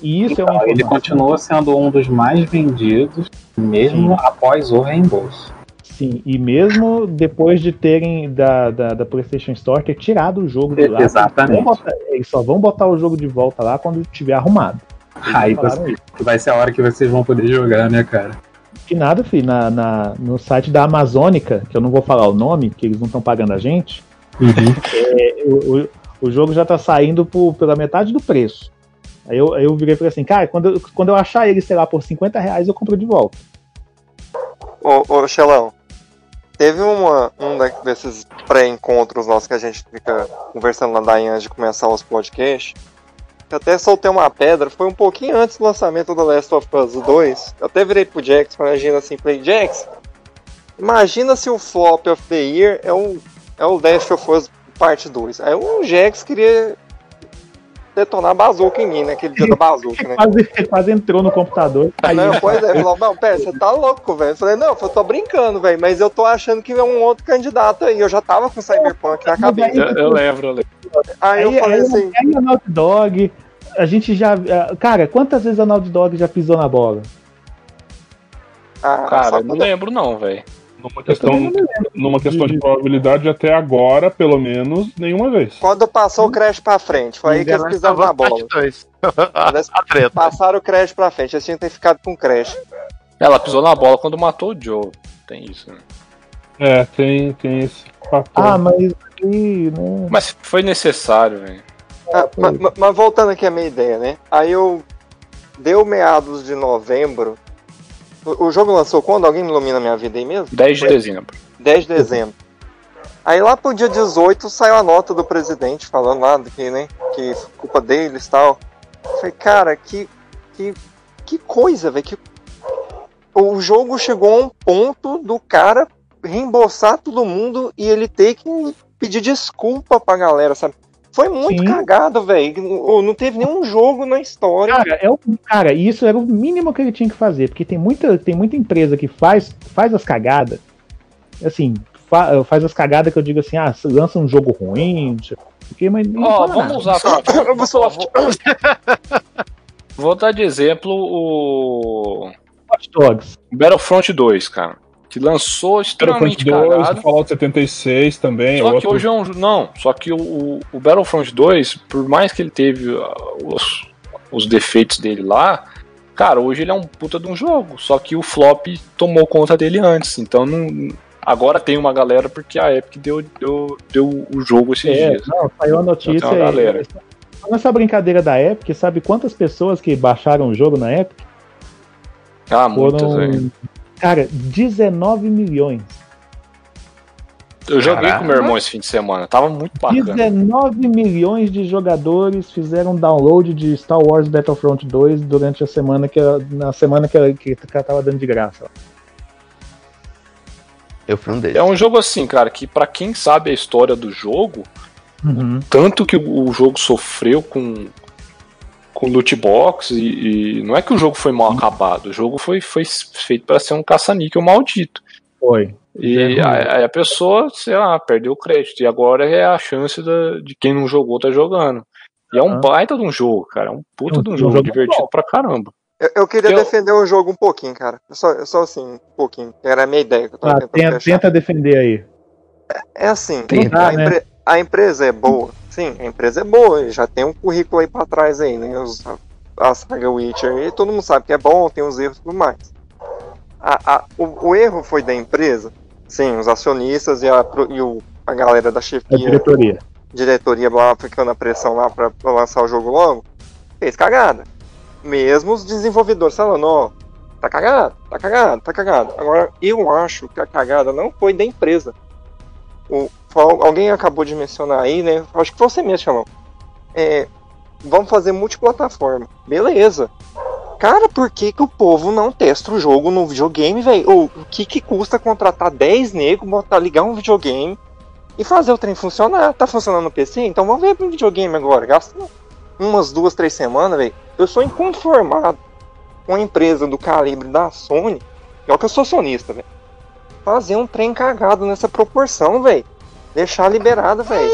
E isso é uma Então, ele continua sendo um dos mais vendidos, mesmo após o reembolso. Sim, e mesmo depois de terem da, da, da PlayStation Store ter tirado o jogo de lá. Exatamente. eles botar- Eles só vão botar o jogo de volta lá quando estiver arrumado. Eles Aí você- vai ser a hora que vocês vão poder jogar, né, cara? Que nada, filho, na, na- no site da Amazônica, que eu não vou falar o nome, que eles não estão pagando a gente, é, o, o, o jogo já tá saindo por, pela metade do preço. Aí eu, aí eu virei e falei assim, cara, quando, eu- quando eu achar ele, sei lá, por 50 reais, eu compro de volta. Ô, ô Xelão, teve uma, um desses pré-encontros nossos que a gente fica conversando lá da antes de começar os podcasts. que até soltei uma pedra, foi um pouquinho antes do lançamento do Last of Us 2. Eu até virei pro Jax, imagina assim, falei, Jax, imagina se o flop of the year é o, é o Last of Us parte 2. Aí o Jax queria detonar a bazuca em mim, naquele dia da bazuca, né? Quase, quase entrou no computador. caiu. Não, pois é, falou, não, pera, você tá louco, velho. Eu falei, não, eu tô brincando, velho, mas eu tô achando que é um outro candidato aí. Eu já tava com Cyberpunk na cabeça. Eu, eu lembro, eu lembro. Aí eu falei aí, assim, aí a Naughty Dog, a gente já. eh, Cara, quantas vezes a Naughty Dog já pisou na bola? ah, Cara, eu não lembro não, velho. Numa questão, numa questão de probabilidade, até agora, pelo menos, nenhuma vez. quando passou o Crash pra frente, foi aí que eles pisaram na bola. Passaram o Crash pra frente, eles tinham que ter ficado com o Crash. Ela pisou na bola quando matou o Joe. Tem isso, né? É, tem, tem esse fator. Ah, mas aí, né? Mas foi necessário, velho. Ah, ma- ma- mas, voltando aqui à minha ideia, né? Aí eu. Deu meados de novembro. O, o jogo lançou quando? Alguém me ilumina a minha vida aí mesmo? 10 de dezembro. 10 de dezembro. Aí lá pro dia 18 saiu a nota do presidente falando lá que, né, que culpa deles e tal. Falei, cara, que, que, que coisa, velho. Que... O jogo chegou a um ponto do cara reembolsar todo mundo e ele ter que pedir desculpa pra galera, sabe? Foi muito Sim. cagado, velho. Não não teve nenhum jogo na história. Cara, é o, cara, isso era o mínimo que ele tinha que fazer, porque tem muita, tem muita empresa que faz, faz as cagadas, assim, fa- faz as cagadas que eu digo assim, ah, lança um jogo ruim, quê, mas Ó, fala vamos nada. usar. Eu vou dar de exemplo o Hot Dogs. Battlefront 2, cara. Que lançou Battlefront extremamente 2, cagado. o Fallout 76 também. Só que outro- hoje é um. Não, só que o, o- Battlefront 2, por mais que ele teve ah, os, os defeitos dele lá, cara, hoje ele é um puta de um jogo. Só que o flop tomou conta dele antes. Então não. Agora tem uma galera porque a Epic deu, deu, deu o jogo esses É, dias. não, saiu a notícia. Então tem uma galera. Nessa brincadeira da Epic, sabe quantas pessoas que baixaram o jogo na Epic? Ah, muitas, Foram. Cara, 19 milhões. Eu joguei Caraca. com meu irmão esse fim de semana. Tava muito bacana. 19 milhões de jogadores fizeram download de Star Wars Battlefront 2 durante a semana que ela- na semana que que tava dando de graça. Eu fui um deles. É um jogo assim, cara, que pra quem sabe a história do jogo, Uhum. tanto que o jogo sofreu com com loot box e, e não é que o jogo foi mal acabado, o jogo foi, foi feito para ser um caça-níquel maldito. Foi. E É aí a pessoa, sei lá, perdeu o crédito. E agora é a chance da- de quem não jogou tá jogando. E é um Aham. baita de um jogo, cara. É um puta É um- de um jogo, jogo divertido bom. pra caramba. Eu, eu queria Eu- defender o jogo um pouquinho, cara. Só, só assim, um pouquinho. Era a minha ideia que eu tava tentando tenta, tenta defender aí. É assim, Tentar, a, empre- a empresa é boa. Sim, a empresa é boa, já tem um currículo aí pra trás aí, né? Os, a saga Witcher aí, todo mundo sabe que é bom, tem os erros e tudo mais. A, a- o, o erro foi da empresa, sim, os acionistas e a, e o, a galera da A chefia, diretoria. diretoria lá, ficando a pressão lá pra, pra lançar o jogo logo, fez cagada. Mesmo os desenvolvedores falando, ó, tá cagado, tá cagado, tá cagado. Agora, eu acho que a cagada não foi da empresa. O, alguém acabou de mencionar aí, né? Acho que você mesmo, Chamão. É, vamos fazer multiplataforma. Beleza. Cara, por que, que o povo não testa o jogo no videogame, velho? O que, que custa contratar 10 negros, botar, ligar um videogame e fazer o trem funcionar? Tá funcionando no PC? Então vamos ver pro videogame agora. Gasta umas duas, três semanas, velho. Eu sou inconformado com a empresa do calibre da Sony. É que eu sou sonista, velho. Fazer um trem cagado nessa proporção, velho. Deixar liberado, velho.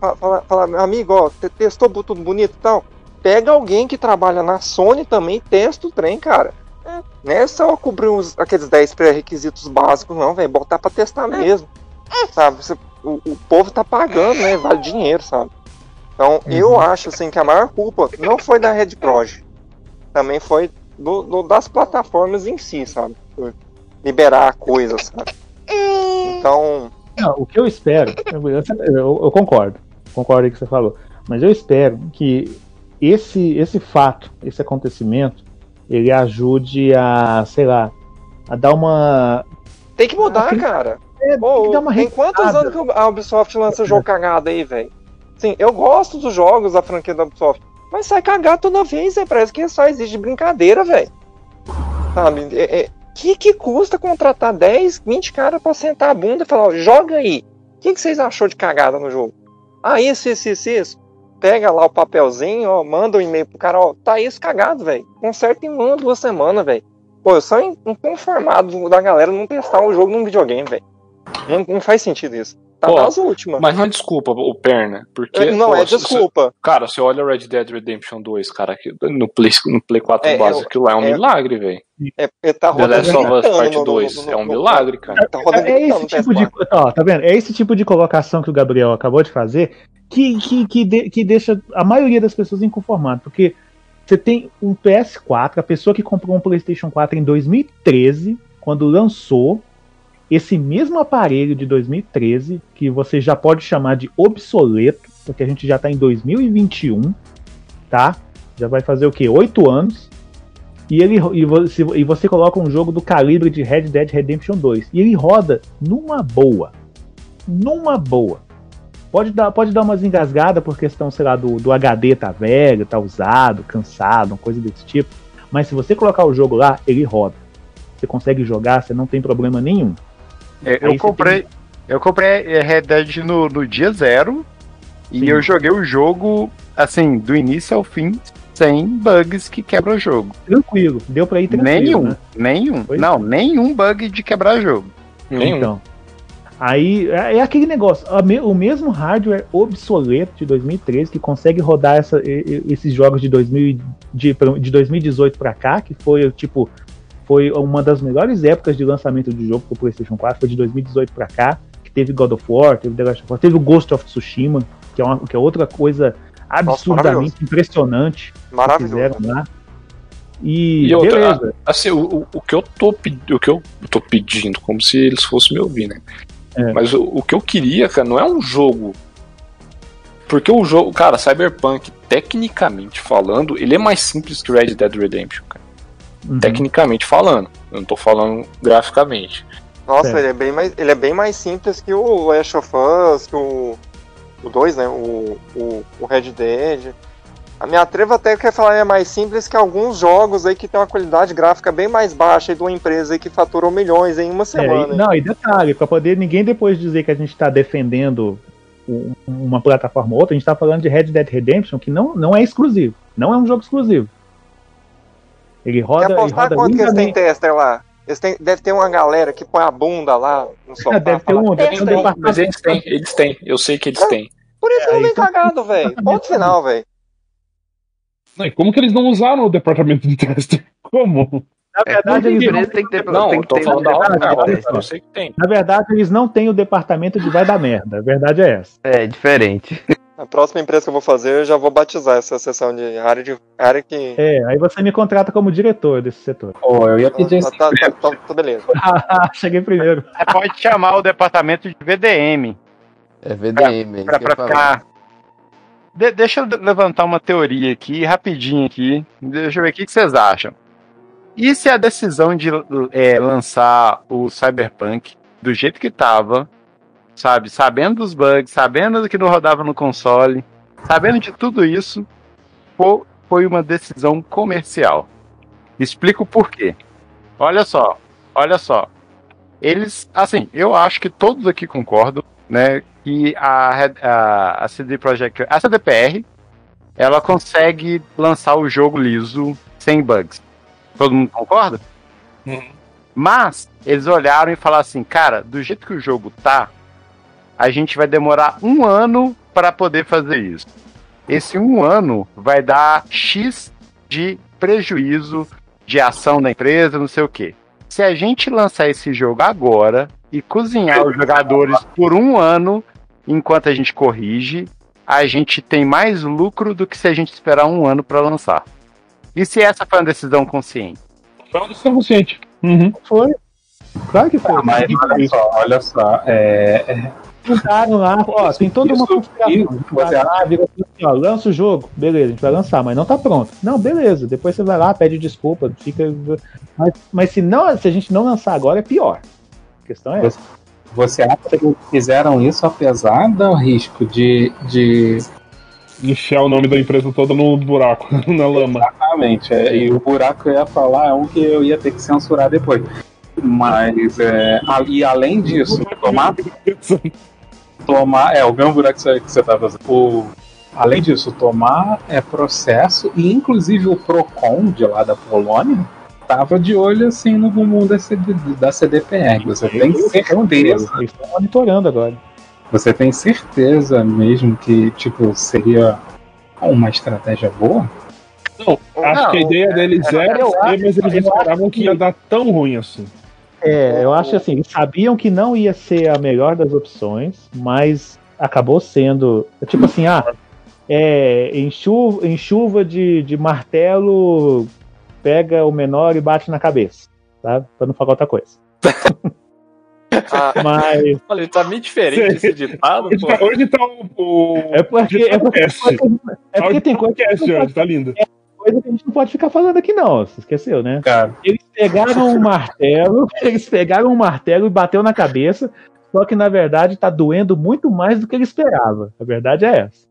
Fa- Falar, meu amigo, ó, te- testou tudo bonito e tal. Pega alguém que trabalha na Sony também e testa o trem, cara. Não é só cobrir os, aqueles 10 pré-requisitos básicos, não, velho. Botar pra testar mesmo. Sabe? O, o povo tá pagando, né? Vale dinheiro, sabe? Então, eu acho assim que a maior culpa não foi da Red Project. Também foi do, do- das plataformas em si, sabe? Liberar a coisa, sabe? Então, Não, o que eu espero, eu, eu- eu concordo, concordo aí com o que você falou, mas eu espero que esse, esse fato, esse acontecimento, ele ajude a, sei lá, a dar uma. tem que mudar, tem- cara. É, Pô, tem que dar uma tem quantos anos que a Ubisoft lança jogo cagado aí, velho? Sim, eu gosto dos jogos da franquia da Ubisoft, mas sai cagado toda vez, hein? Parece que só existe brincadeira, velho. Sabe? É, é, que que custa contratar 10, 20 caras pra sentar a bunda e falar, ó, joga aí. O que, que vocês achou de cagada no jogo? Ah, isso, isso, isso, isso. Pega lá o papelzinho, ó, manda um e-mail pro cara, ó, tá isso cagado, velho. Conserta em uma, duas semanas, velho. Pô, eu sou in- inconformado da galera não testar o jogo num videogame, velho. Não, não faz sentido isso. Tá Pô, nas últimas. Mas não é desculpa, o Perna. Porque, não pô, é desculpa. Cara, você olha Red Dead Redemption 2, cara, no Play, no Play 4 É, base, é, aquilo lá é um é- milagre, velho. É, é, tá The Last of Us Part no- no- 2 no- é um milagre, cara. Tá rodando É gritando esse tipo de, PS4. ó, tá vendo? É esse tipo de colocação que o Gabriel acabou de fazer que, que, que, de- que deixa a maioria das pessoas inconformadas. Porque você tem um PS4, a pessoa que comprou um PlayStation 4 em 2013, quando lançou, esse mesmo aparelho de 2013, que você já pode chamar de obsoleto, porque a gente já tá em 2021, tá? Já vai fazer o quê? Oito anos. E, ele, e, você, e você coloca um jogo do calibre de Red Dead Redemption 2. E ele roda numa boa. Numa boa. Pode dar, pode dar umas engasgadas por questão, sei lá, do, do HD tá velho, tá usado, cansado, uma coisa desse tipo. Mas se você colocar o jogo lá, ele roda. Você consegue jogar, você não tem problema nenhum. É, Eu comprei, eu comprei é, Red Dead no, no dia zero e Sim. eu joguei o jogo, assim, do início ao fim, sem bugs que quebram o jogo. Tranquilo, deu pra ir tranquilo. nenhum, né? nenhum. Pois Não, nenhum bug de quebrar jogo. Nenhum. Então. Aí é é aquele negócio, me- o mesmo hardware obsoleto de 2013 que consegue rodar essa- e- e- esses jogos de, 2000, de, de 2018 pra cá, que foi tipo foi uma das melhores épocas de lançamento de jogo pro PlayStation 4, foi de 2018 pra cá, que teve God of War, teve The Last of Us, teve o Ghost of Tsushima, que é, uma, que é outra coisa absurdamente maravilhoso. impressionante que Maravilhoso. fizeram lá. E, E outra, beleza. Assim, o, o, que eu tô pedindo, o que eu tô pedindo, como se eles fossem me ouvir, né? É. Mas o, o que eu queria, cara, não é um jogo. Porque o jogo, cara, Cyberpunk, tecnicamente falando, ele é mais simples que Red Dead Redemption, cara. Uhum. Tecnicamente falando. Eu não tô falando graficamente. Nossa, Certo. ele é, bem mais, ele é bem mais simples que o Last of Us, que o, o 2, né? O, o, o Red Dead. A minha treva até quer falar é mais simples que alguns jogos aí que tem uma qualidade gráfica bem mais baixa aí de uma empresa aí que faturou milhões em uma É, semana. e- hein? não, e detalhe, pra poder ninguém depois dizer que a gente tá defendendo um- uma plataforma ou outra, a gente tá falando de Red Dead Redemption, que não, não é exclusivo. Não é um jogo exclusivo. Ele Quer roda, ele apostar roda quanto que eles têm tester lá? Eles têm, deve ter uma galera que põe a bunda lá no sofá. Deve ter um- deve ter um departamento. Mas eles têm, eles têm. Eu sei que eles têm. Por isso que não É, vem então- cagado, velho. Ponto final, velho. E como que eles não usaram o departamento de teste? Como? Na verdade, eles não, tem que ter, Não, tem eu que tô ter falando um da hora, departamento cara. de teste, Eu né? sei que tem. na verdade, eles não têm o departamento de vai dar merda. A verdade é essa. É, diferente. A próxima empresa que eu vou fazer, eu já vou batizar essa seção de área de área que. É, aí você me contrata como diretor desse setor. Pô, eu ia pedir Tá, esse tá, tá, tá, tá beleza. Cheguei primeiro. Você pode chamar o departamento de VDM É VDM. pra, isso pra falar. ficar. De- deixa eu levantar uma teoria aqui, rapidinho aqui. Deixa eu ver o que, que vocês acham. E se a decisão de é, lançar o Cyberpunk do jeito que tava, sabe, sabendo dos bugs, sabendo do que não rodava no console, sabendo de tudo isso, fo- foi uma decisão comercial. Explico o porquê. Olha só, olha só. Eles, assim, eu acho que todos aqui concordam, né, que a, a, a CD Projekt, a CDPR, ela consegue lançar o jogo liso sem bugs. Todo mundo concorda? Mas eles olharam e falaram assim, cara, do jeito que o jogo tá, a gente vai demorar um ano para poder fazer isso. Esse um ano vai dar X de prejuízo de ação da empresa, não sei o quê. Se a gente lançar esse jogo agora e cozinhar os jogadores por um ano, enquanto a gente corrige, a gente tem mais lucro do que se a gente esperar um ano para lançar. E se essa foi uma decisão consciente? Foi uma decisão consciente. Uhum. Foi. Claro que foi. Ah, mas olha só, olha só. É, é, Juntaram lá, ó, tem toda uma isso- você lá, vira assim, ó, lança o jogo, beleza, a gente vai lançar, mas não tá pronto. Não, beleza, depois você vai lá, pede desculpa, fica. Mas, mas se, não, se a gente não lançar agora, é pior. A questão é essa. Você acha que eles fizeram isso apesar do risco de, de Enfiar o nome da empresa toda no buraco, na lama. Exatamente. é, e o buraco que eu ia falar é um que eu ia ter que censurar depois. Mas, é, a- e além disso, tomar. Tomar é, o mesmo buraco que você, que você tá fazendo. O, além disso, tomar é processo, e inclusive o PROCON de lá da Polônia tava de olho assim no bumbum da, CD, da CDPR. Você tem certeza. Eles estão monitorando agora. Você tem certeza mesmo que, tipo, seria uma estratégia boa? Não, acho Não, que a ideia deles era eu ser, acho- mas eles esperavam que ia dar tão ruim assim. É, eu acho assim, eles sabiam que não ia ser a melhor das opções, mas acabou sendo. Tipo assim, ah, é, em chuva, em chuva de, de martelo, pega o menor e bate na cabeça, sabe? Pra não falar outra coisa. Ah, Mas Olha, tá meio diferente esse ditado, Hoje pô. tá, hoje tá o. o é porque, é porque, Cast. é porque tem coisa, Cast hoje, tá lindo. Coisa que a gente não pode ficar falando aqui, não. Você esqueceu, né? Cara, Eles pegaram um martelo, eles pegaram um martelo e bateu na cabeça, só que na verdade tá doendo muito mais do que ele esperava. A verdade é essa.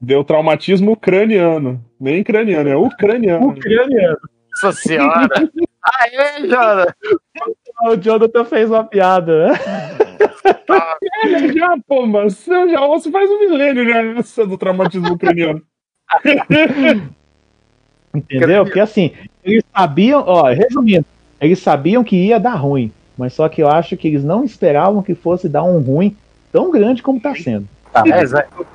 Deu traumatismo ucraniano. Nem craniano, é ucraniano. Ucraniano. Nossa senhora. Aê, Jona. O Jonathan fez uma piada, né? É, já, pô, mas eu já ouço faz um milênio já essa do traumatismo ucraniano. Entendeu? Porque assim, eles sabiam, ó, resumindo, eles sabiam que ia dar ruim, mas só que eu acho que eles não esperavam que fosse dar um ruim tão grande como tá sendo. tá, É,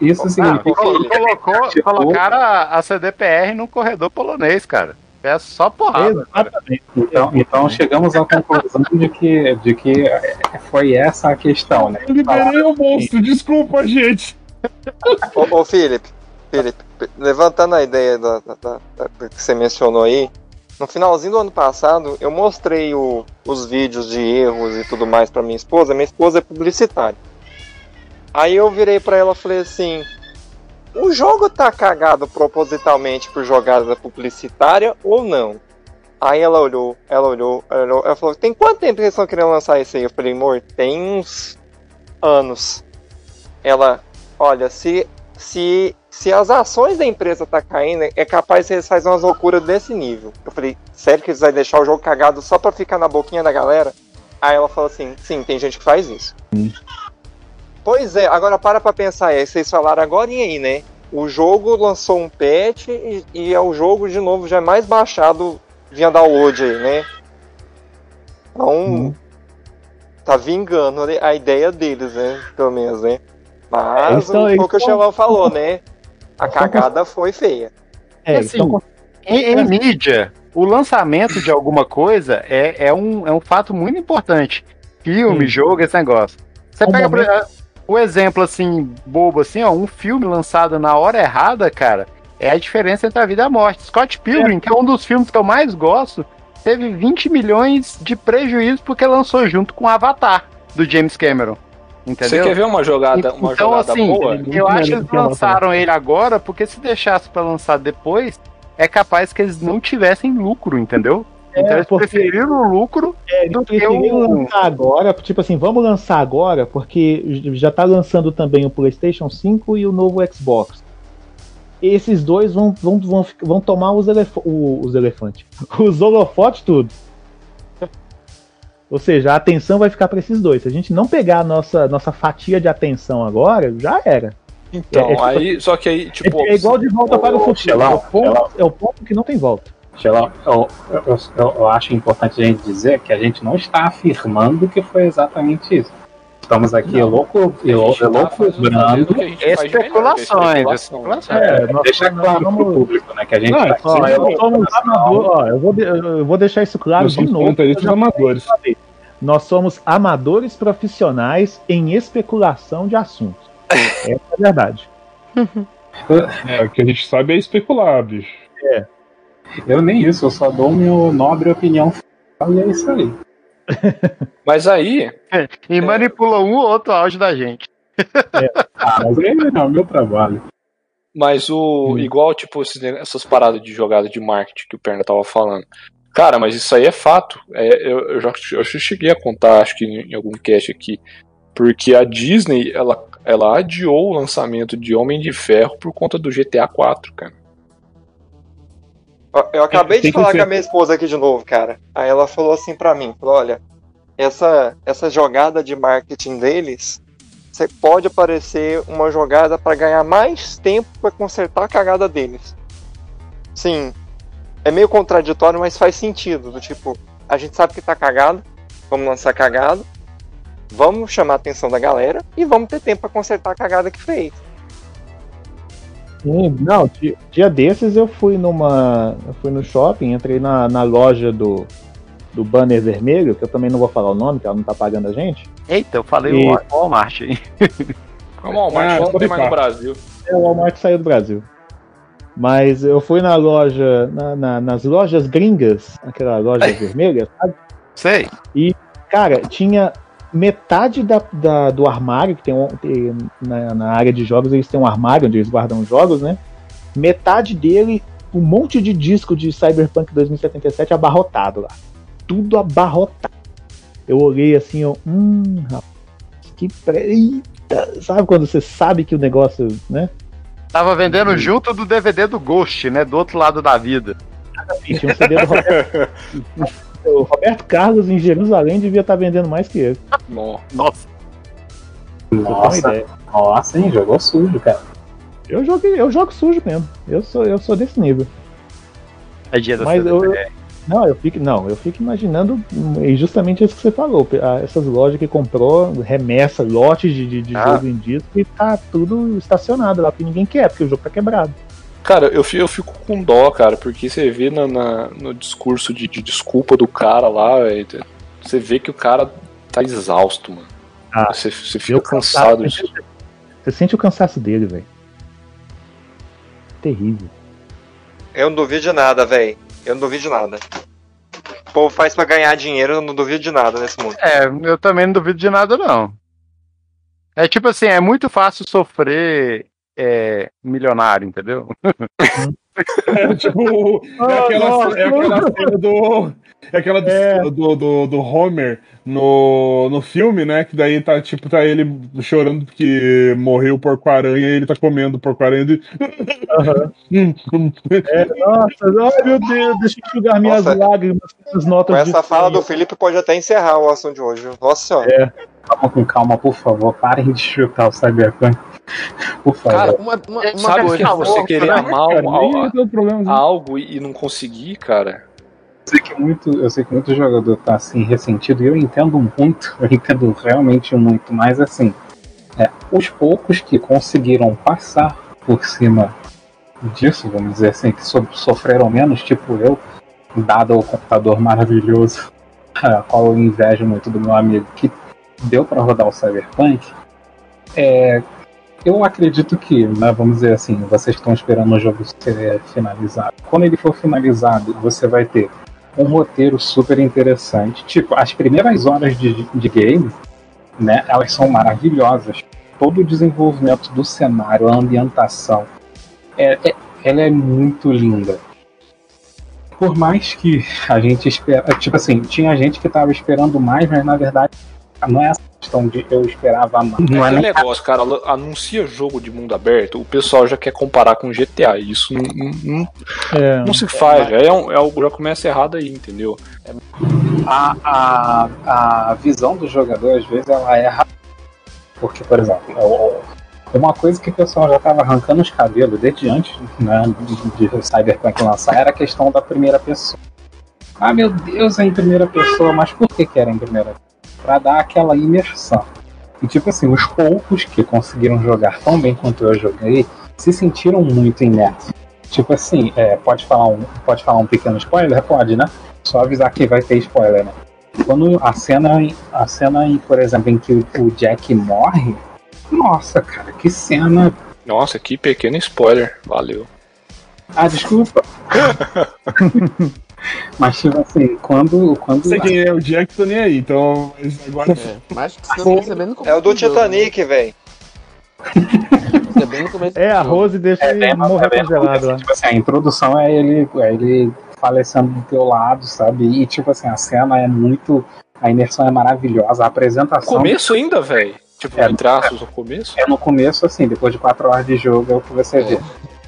isso Ah, significa colocou, Tipo- colocaram a, a CDPR no corredor polonês, cara. É só porrada. Exatamente. Então, então chegamos à conclusão de que, de que é, foi essa a questão, né? Eu liberei o monstro, desculpa, gente. Ô, ô Felipe, Felipe, levantando a ideia da, da- da- que você mencionou aí, no finalzinho do ano passado eu mostrei o- os vídeos de erros e tudo mais pra minha esposa. Minha esposa é publicitária. Aí eu virei pra ela e falei assim: o jogo tá cagado propositalmente por jogada publicitária ou não? Aí ela olhou, ela olhou, ela olhou, ela falou: tem quanto tempo que eles estão querendo lançar isso aí? Eu falei: amor, tem uns anos. Ela, olha, se, se, se as ações da empresa tá caindo, é capaz que eles fazem umas loucuras desse nível. Eu falei, sério que eles vão deixar o jogo cagado só pra ficar na boquinha da galera? Aí ela falou assim, sim, tem gente que faz isso. Pois é, agora para pra pensar, é, vocês falaram agora e aí, né? O jogo lançou um patch e, e é o jogo de novo já é mais baixado via download aí, né? Então, tá vingando a ideia deles, né? Pelo menos, né? Mas eles o que o Xelão falou, né? A cagada foi feia. É, assim, então, Em, em mídia, o lançamento de alguma coisa é, é, um, é um fato muito importante. Filme, Sim. jogo, esse negócio. Você Um pega momento- o exemplo assim, bobo assim, ó, um filme lançado na hora errada, cara, é a diferença entre a vida e a morte. Scott Pilgrim, que é um dos filmes que eu mais gosto, teve 20 milhões de prejuízo porque lançou junto com Avatar, do James Cameron. Entendeu? Você quer ver uma jogada, uma então, jogada assim, boa? eu acho que eles lançaram ele agora, porque se deixasse pra lançar depois, é capaz que eles não tivessem lucro, entendeu? então eles porque- preferiram o lucro É, do eles que o. lançar agora, tipo assim, vamos lançar agora, porque já tá lançando também o PlayStation 5 e o novo Xbox. Esses dois vão, vão, vão, vão tomar os, elef o- os elefantes, os holofotes tudo. Ou seja, a atenção vai ficar para esses dois. Se a gente não pegar a nossa, nossa fatia de atenção agora, já era. Então, É, é tipo- aí, só que aí, tipo, é, é igual de volta para o futuro. É o, ponto, é o ponto que não tem volta. Xelão, eu, eu, eu- eu acho importante a gente dizer que a gente não está afirmando que foi exatamente isso. Estamos aqui louco, a eu, gente eu tá louco é Especulações, especulações. É, nós- Deixa claro pro somos- público, né? Que a gente Não, tá é Ó, eu somos amador, ó, eu vou, de- eu vou deixar isso claro Nós de novo. amadores. Nós somos amadores profissionais em especulação de assuntos. Essa é a verdade. É, o que a gente sabe é especular, bicho. Eu nem isso, eu só dou minha nobre opinião e é isso aí. Mas aí, E manipula um ou outro áudio da gente. Ah, mas não é o meu trabalho. mas o. Igual, tipo, essas paradas de jogada de marketing que o Perna tava falando. Cara, mas isso aí é fato. É, eu, eu já eu já cheguei a contar, acho que em, em algum cast aqui. Porque a Disney, ela, ela adiou o lançamento de Homem de Ferro por conta do GTA 4, cara. Eu acabei Tem de falar com a minha esposa aqui de novo, cara. Aí ela falou assim pra mim, falou, olha, essa, essa jogada de marketing deles, você pode aparecer uma jogada pra ganhar mais tempo pra consertar a cagada deles. Sim, é meio contraditório, mas faz sentido. Do tipo, a gente sabe que tá cagado, vamos lançar cagado, vamos chamar a atenção da galera e vamos ter tempo pra consertar a cagada que fez. Sim, não, dia, dia desses eu fui numa. Eu fui no shopping, entrei na, na loja do, do banner vermelho, que eu também não vou falar o nome, que ela não tá pagando a gente. Eita, eu falei E- o Walmart aí. Como o Walmart Ah, não tem mais no. Brasil. É, o Walmart saiu do Brasil. Mas eu fui na loja, na- na- nas lojas gringas, aquela loja vermelha, sabe? Sei. Cara, tinha metade da, da- do armário, que tem, um, tem na, na área de jogos, eles têm um armário onde eles guardam os jogos, né? Metade dele, um monte de disco de Cyberpunk 2077 abarrotado lá. Tudo abarrotado. Eu olhei assim, eu, hum, rapaz, que pre... Eita, sabe quando você sabe que o negócio, né? Tava vendendo junto do DVD do Ghost, né? Do outro lado da vida. Tinha um CD do o Roberto Carlos em Jerusalém devia estar vendendo mais que ele. Nossa. Nossa, nossa, hein? Jogou sujo, cara. Eu jogo, eu jogo sujo mesmo. Eu sou, eu sou desse nível. É dia da Mas eu, não, eu fico, não, eu fico imaginando e justamente isso que você falou. ah, Essas lojas que comprou remessa, lotes de, de, de Ah. jogo em disco e tá tudo estacionado lá, porque ninguém quer, porque o jogo tá quebrado. Cara, eu, fi- eu fico com dó, cara, porque você vê na, na- no discurso de, de desculpa do cara lá, velho, você vê que o cara tá exausto, mano. Ah, você, você fica cansado cansaço, disso. Você sente o cansaço dele, velho. Terrível. Eu não duvido de nada, velho. Eu não duvido de nada. O povo faz pra ganhar dinheiro, eu não duvido de nada nesse mundo. É, eu também não duvido de nada, não. É tipo assim, é muito fácil sofrer é, milionário, entendeu? É tipo. É aquela, é aquela cena do. É aquela do, É. do, do, do Homer no, no filme, né? Que daí tá tipo, tá ele chorando porque morreu o porco-aranha e ele tá comendo o porco-aranha. de- É, nossa, ai meu Deus, deixa eu enxugar minhas Nossa. lágrimas essas notas Com essa fala do. Felipe pode até encerrar o assunto de hoje. viu? Nossa senhora. Calma com calma, por favor. Parem de chutar o Cyberpunk. Por favor. Cara, uma, uma, uma Sabe coisa- que você querer né, amar cara? a- algo e e não conseguir, cara. Eu sei que muito, eu sei que muito jogador tá assim ressentido e eu entendo muito, eu entendo realmente muito, mas assim, é, os poucos que conseguiram passar por cima disso, vamos dizer assim, que so- sofreram menos, tipo eu, dado o computador maravilhoso, a qual eu invejo muito do meu amigo, que deu para rodar o Cyberpunk, é, eu acredito que, né, vamos dizer assim, vocês estão esperando o jogo ser finalizado. Quando ele for finalizado, você vai ter um roteiro super interessante. Tipo, as primeiras horas de, de game, né, elas são maravilhosas. Todo o desenvolvimento do cenário, a ambientação, é, é- ela é muito linda. Por mais que a gente espera, tipo assim, tinha gente que tava esperando mais, mas na verdade não é essa questão de eu esperava mais. Não é negócio, cara, anuncia jogo de mundo aberto, o pessoal já quer comparar com GTA. Isso não, não- não- É, não se faz, já, é um, é já começa errado aí, entendeu? a, a, a visão do jogador, às vezes, ela erra. Porque, por exemplo, o- uma coisa que o pessoal já estava arrancando os cabelos desde antes né, de, de Cyberpunk lançar era a questão da primeira pessoa. Ah, meu Deus, é em primeira pessoa, mas por que, que era em primeira pessoa? Pra dar aquela imersão. E, tipo assim, os poucos que conseguiram jogar tão bem quanto eu joguei se sentiram muito imersos. Tipo assim, é, pode, falar um, pode falar um pequeno spoiler? Pode, né? Só avisar que vai ter spoiler, né? Quando a cena, a cena em, por exemplo, em que o Jack morre, nossa, cara, que cena. Nossa, que pequeno spoiler, valeu. Ah, desculpa. Mas tipo assim, quando. quando Não sei quem é o Jack, tô nem aí, então. Agora. É, mas você no começo É o do Titanic, velho. né? Isso é no É, a. Rose deixa É, ele bem, mas morrer é bem congelado lá. Tipo assim, a introdução é ele, é ele falecendo do teu lado, sabe? E tipo assim, a cena é muito. A imersão é maravilhosa, a apresentação. Começo ainda, velho. Tipo, É. entre aspas, o começo. É no começo, assim, depois de 4 horas de jogo é o que você vê.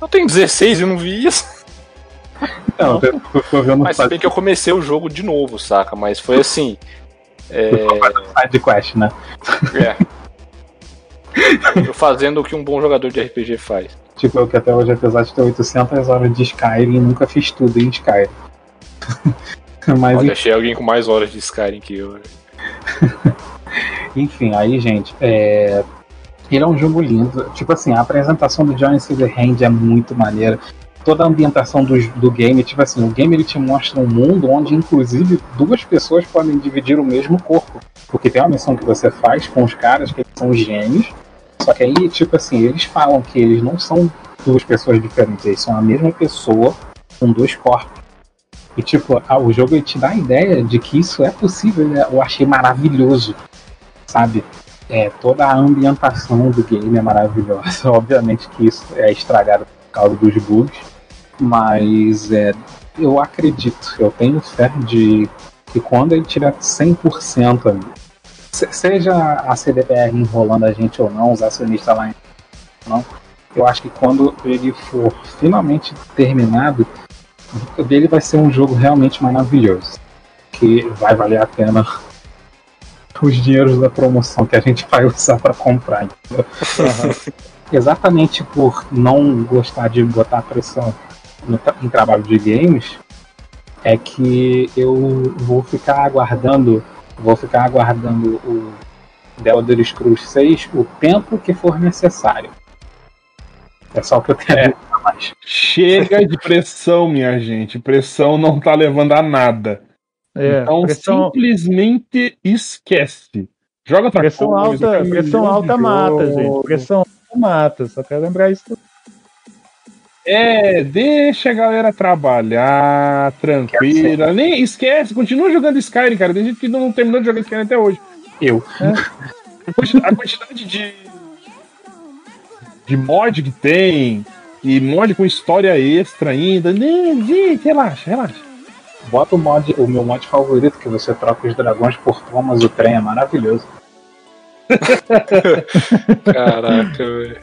Eu tenho 16 e não vi isso. Não, eu tô- tô vendo Mas se bem que eu comecei o jogo de novo, saca? Mas foi assim. É. side quest, né? é. Eu fazendo o que um bom jogador de RPG faz. Tipo, eu que até hoje, apesar de ter 800 horas de Skyrim, nunca fiz tudo em Skyrim. Mas Olha, achei alguém com mais horas de Skyrim que eu. Enfim, aí, gente, é... ele é um jogo lindo. Tipo assim, a apresentação do Johnny Silverhand é muito maneira. Toda a ambientação do, do game, tipo assim, o game ele te mostra um mundo onde, inclusive, duas pessoas podem dividir o mesmo corpo. Porque tem uma missão que você faz com os caras que são gêmeos. Só que aí, tipo assim, eles falam que eles não são duas pessoas diferentes, eles são a mesma pessoa com dois corpos. E tipo, ah, o jogo te dá a ideia de que isso é possível, né? eu achei maravilhoso. sabe? É, toda a ambientação do game é maravilhosa. Obviamente que isso é estragado por causa dos bugs, mas é, eu acredito, eu tenho fé de que quando ele tiver 100% ali, se- seja a CDPR enrolando a gente ou não, os acionistas lá ou não, eu acho que quando ele for finalmente terminado, dele vai ser um jogo realmente maravilhoso. Que vai valer a pena os dinheiros da promoção que a gente vai usar para comprar. Exatamente por não gostar de botar pressão no em trabalho de games, é que eu vou ficar aguardando, vou ficar aguardando o The Elder Scrolls 6 o tempo que for necessário. É só o que eu tenho a dizer a mais. Chega de pressão, minha gente. Pressão não tá levando a nada. É, então pressão- simplesmente esquece. Joga outra Pressão coisa, alta, pressão alta mata, gente. Pressão alta mata. Só quero lembrar isso. É, deixa a galera trabalhar, tranquila. Nem esquece, continua jogando Skyrim, cara. Tem gente que não terminou de jogar Skyrim até hoje. Eu. A quanti- A quantidade de. de mod que tem, e mod com história extra ainda. Nem, gente, relaxa, relaxa. Bota o mod, o meu mod favorito, que você troca os dragões por Thomas o trem, é maravilhoso. Caraca, velho.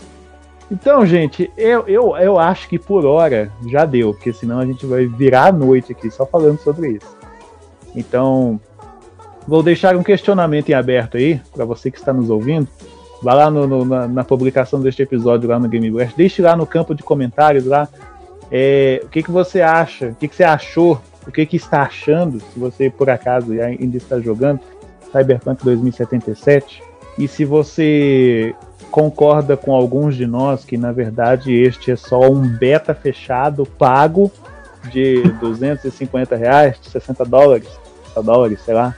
Então, gente, eu, eu, eu acho que por hora já deu, porque senão a gente vai virar a noite aqui só falando sobre isso. Então, vou deixar um questionamento em aberto aí, para você que está nos ouvindo. Vá lá no- no- na, na publicação deste episódio lá no Game Blast, deixe lá no campo de comentários lá é, o que, que você acha, o que, que você achou, o que, que está achando, se você por acaso ainda está jogando Cyberpunk 2077, e se você concorda com alguns de nós que na verdade este é só um beta fechado pago de 250 reais, 60 dólares, 60 dólares, sei lá,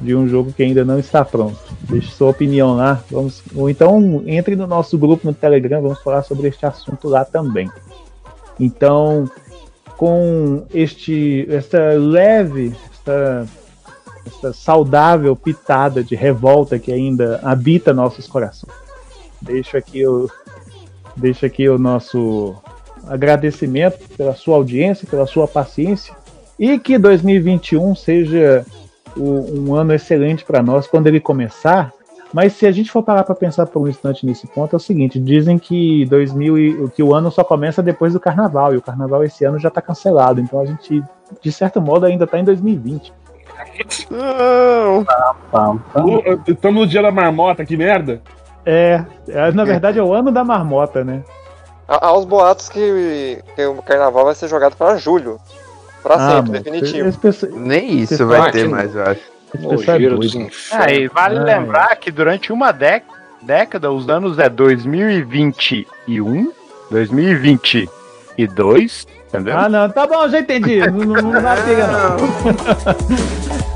de um jogo que ainda não está pronto. Deixe sua opinião lá, vamos, ou então entre no nosso grupo no Telegram, vamos falar sobre este assunto lá também. Então, com este, esta leve, esta, esta saudável pitada de revolta que ainda habita nossos corações deixo aqui o deixo aqui o nosso agradecimento pela sua audiência, pela sua paciência e que 2021 seja o- um ano excelente para nós quando ele começar. Mas se a gente for parar para pensar por um instante nesse ponto, é o seguinte: dizem que 2000 e- que o ano só começa depois do carnaval e o carnaval esse ano já está cancelado. Então a gente, de certo modo, ainda está em 2020. Não. Estamos no dia da marmota, que merda. É, é, na verdade é o ano da marmota, né? Há, os boatos que, que o carnaval vai ser jogado pra julho. Pra Ah, sempre, definitivo. Nem isso esse vai ter mais, eu acho. pessoal é dos. Ah, e vale Ai. lembrar que durante uma dec- década, os anos é 2021, 2022, entendeu? Ah, não, tá bom, já entendi. Não, não, não briga, não.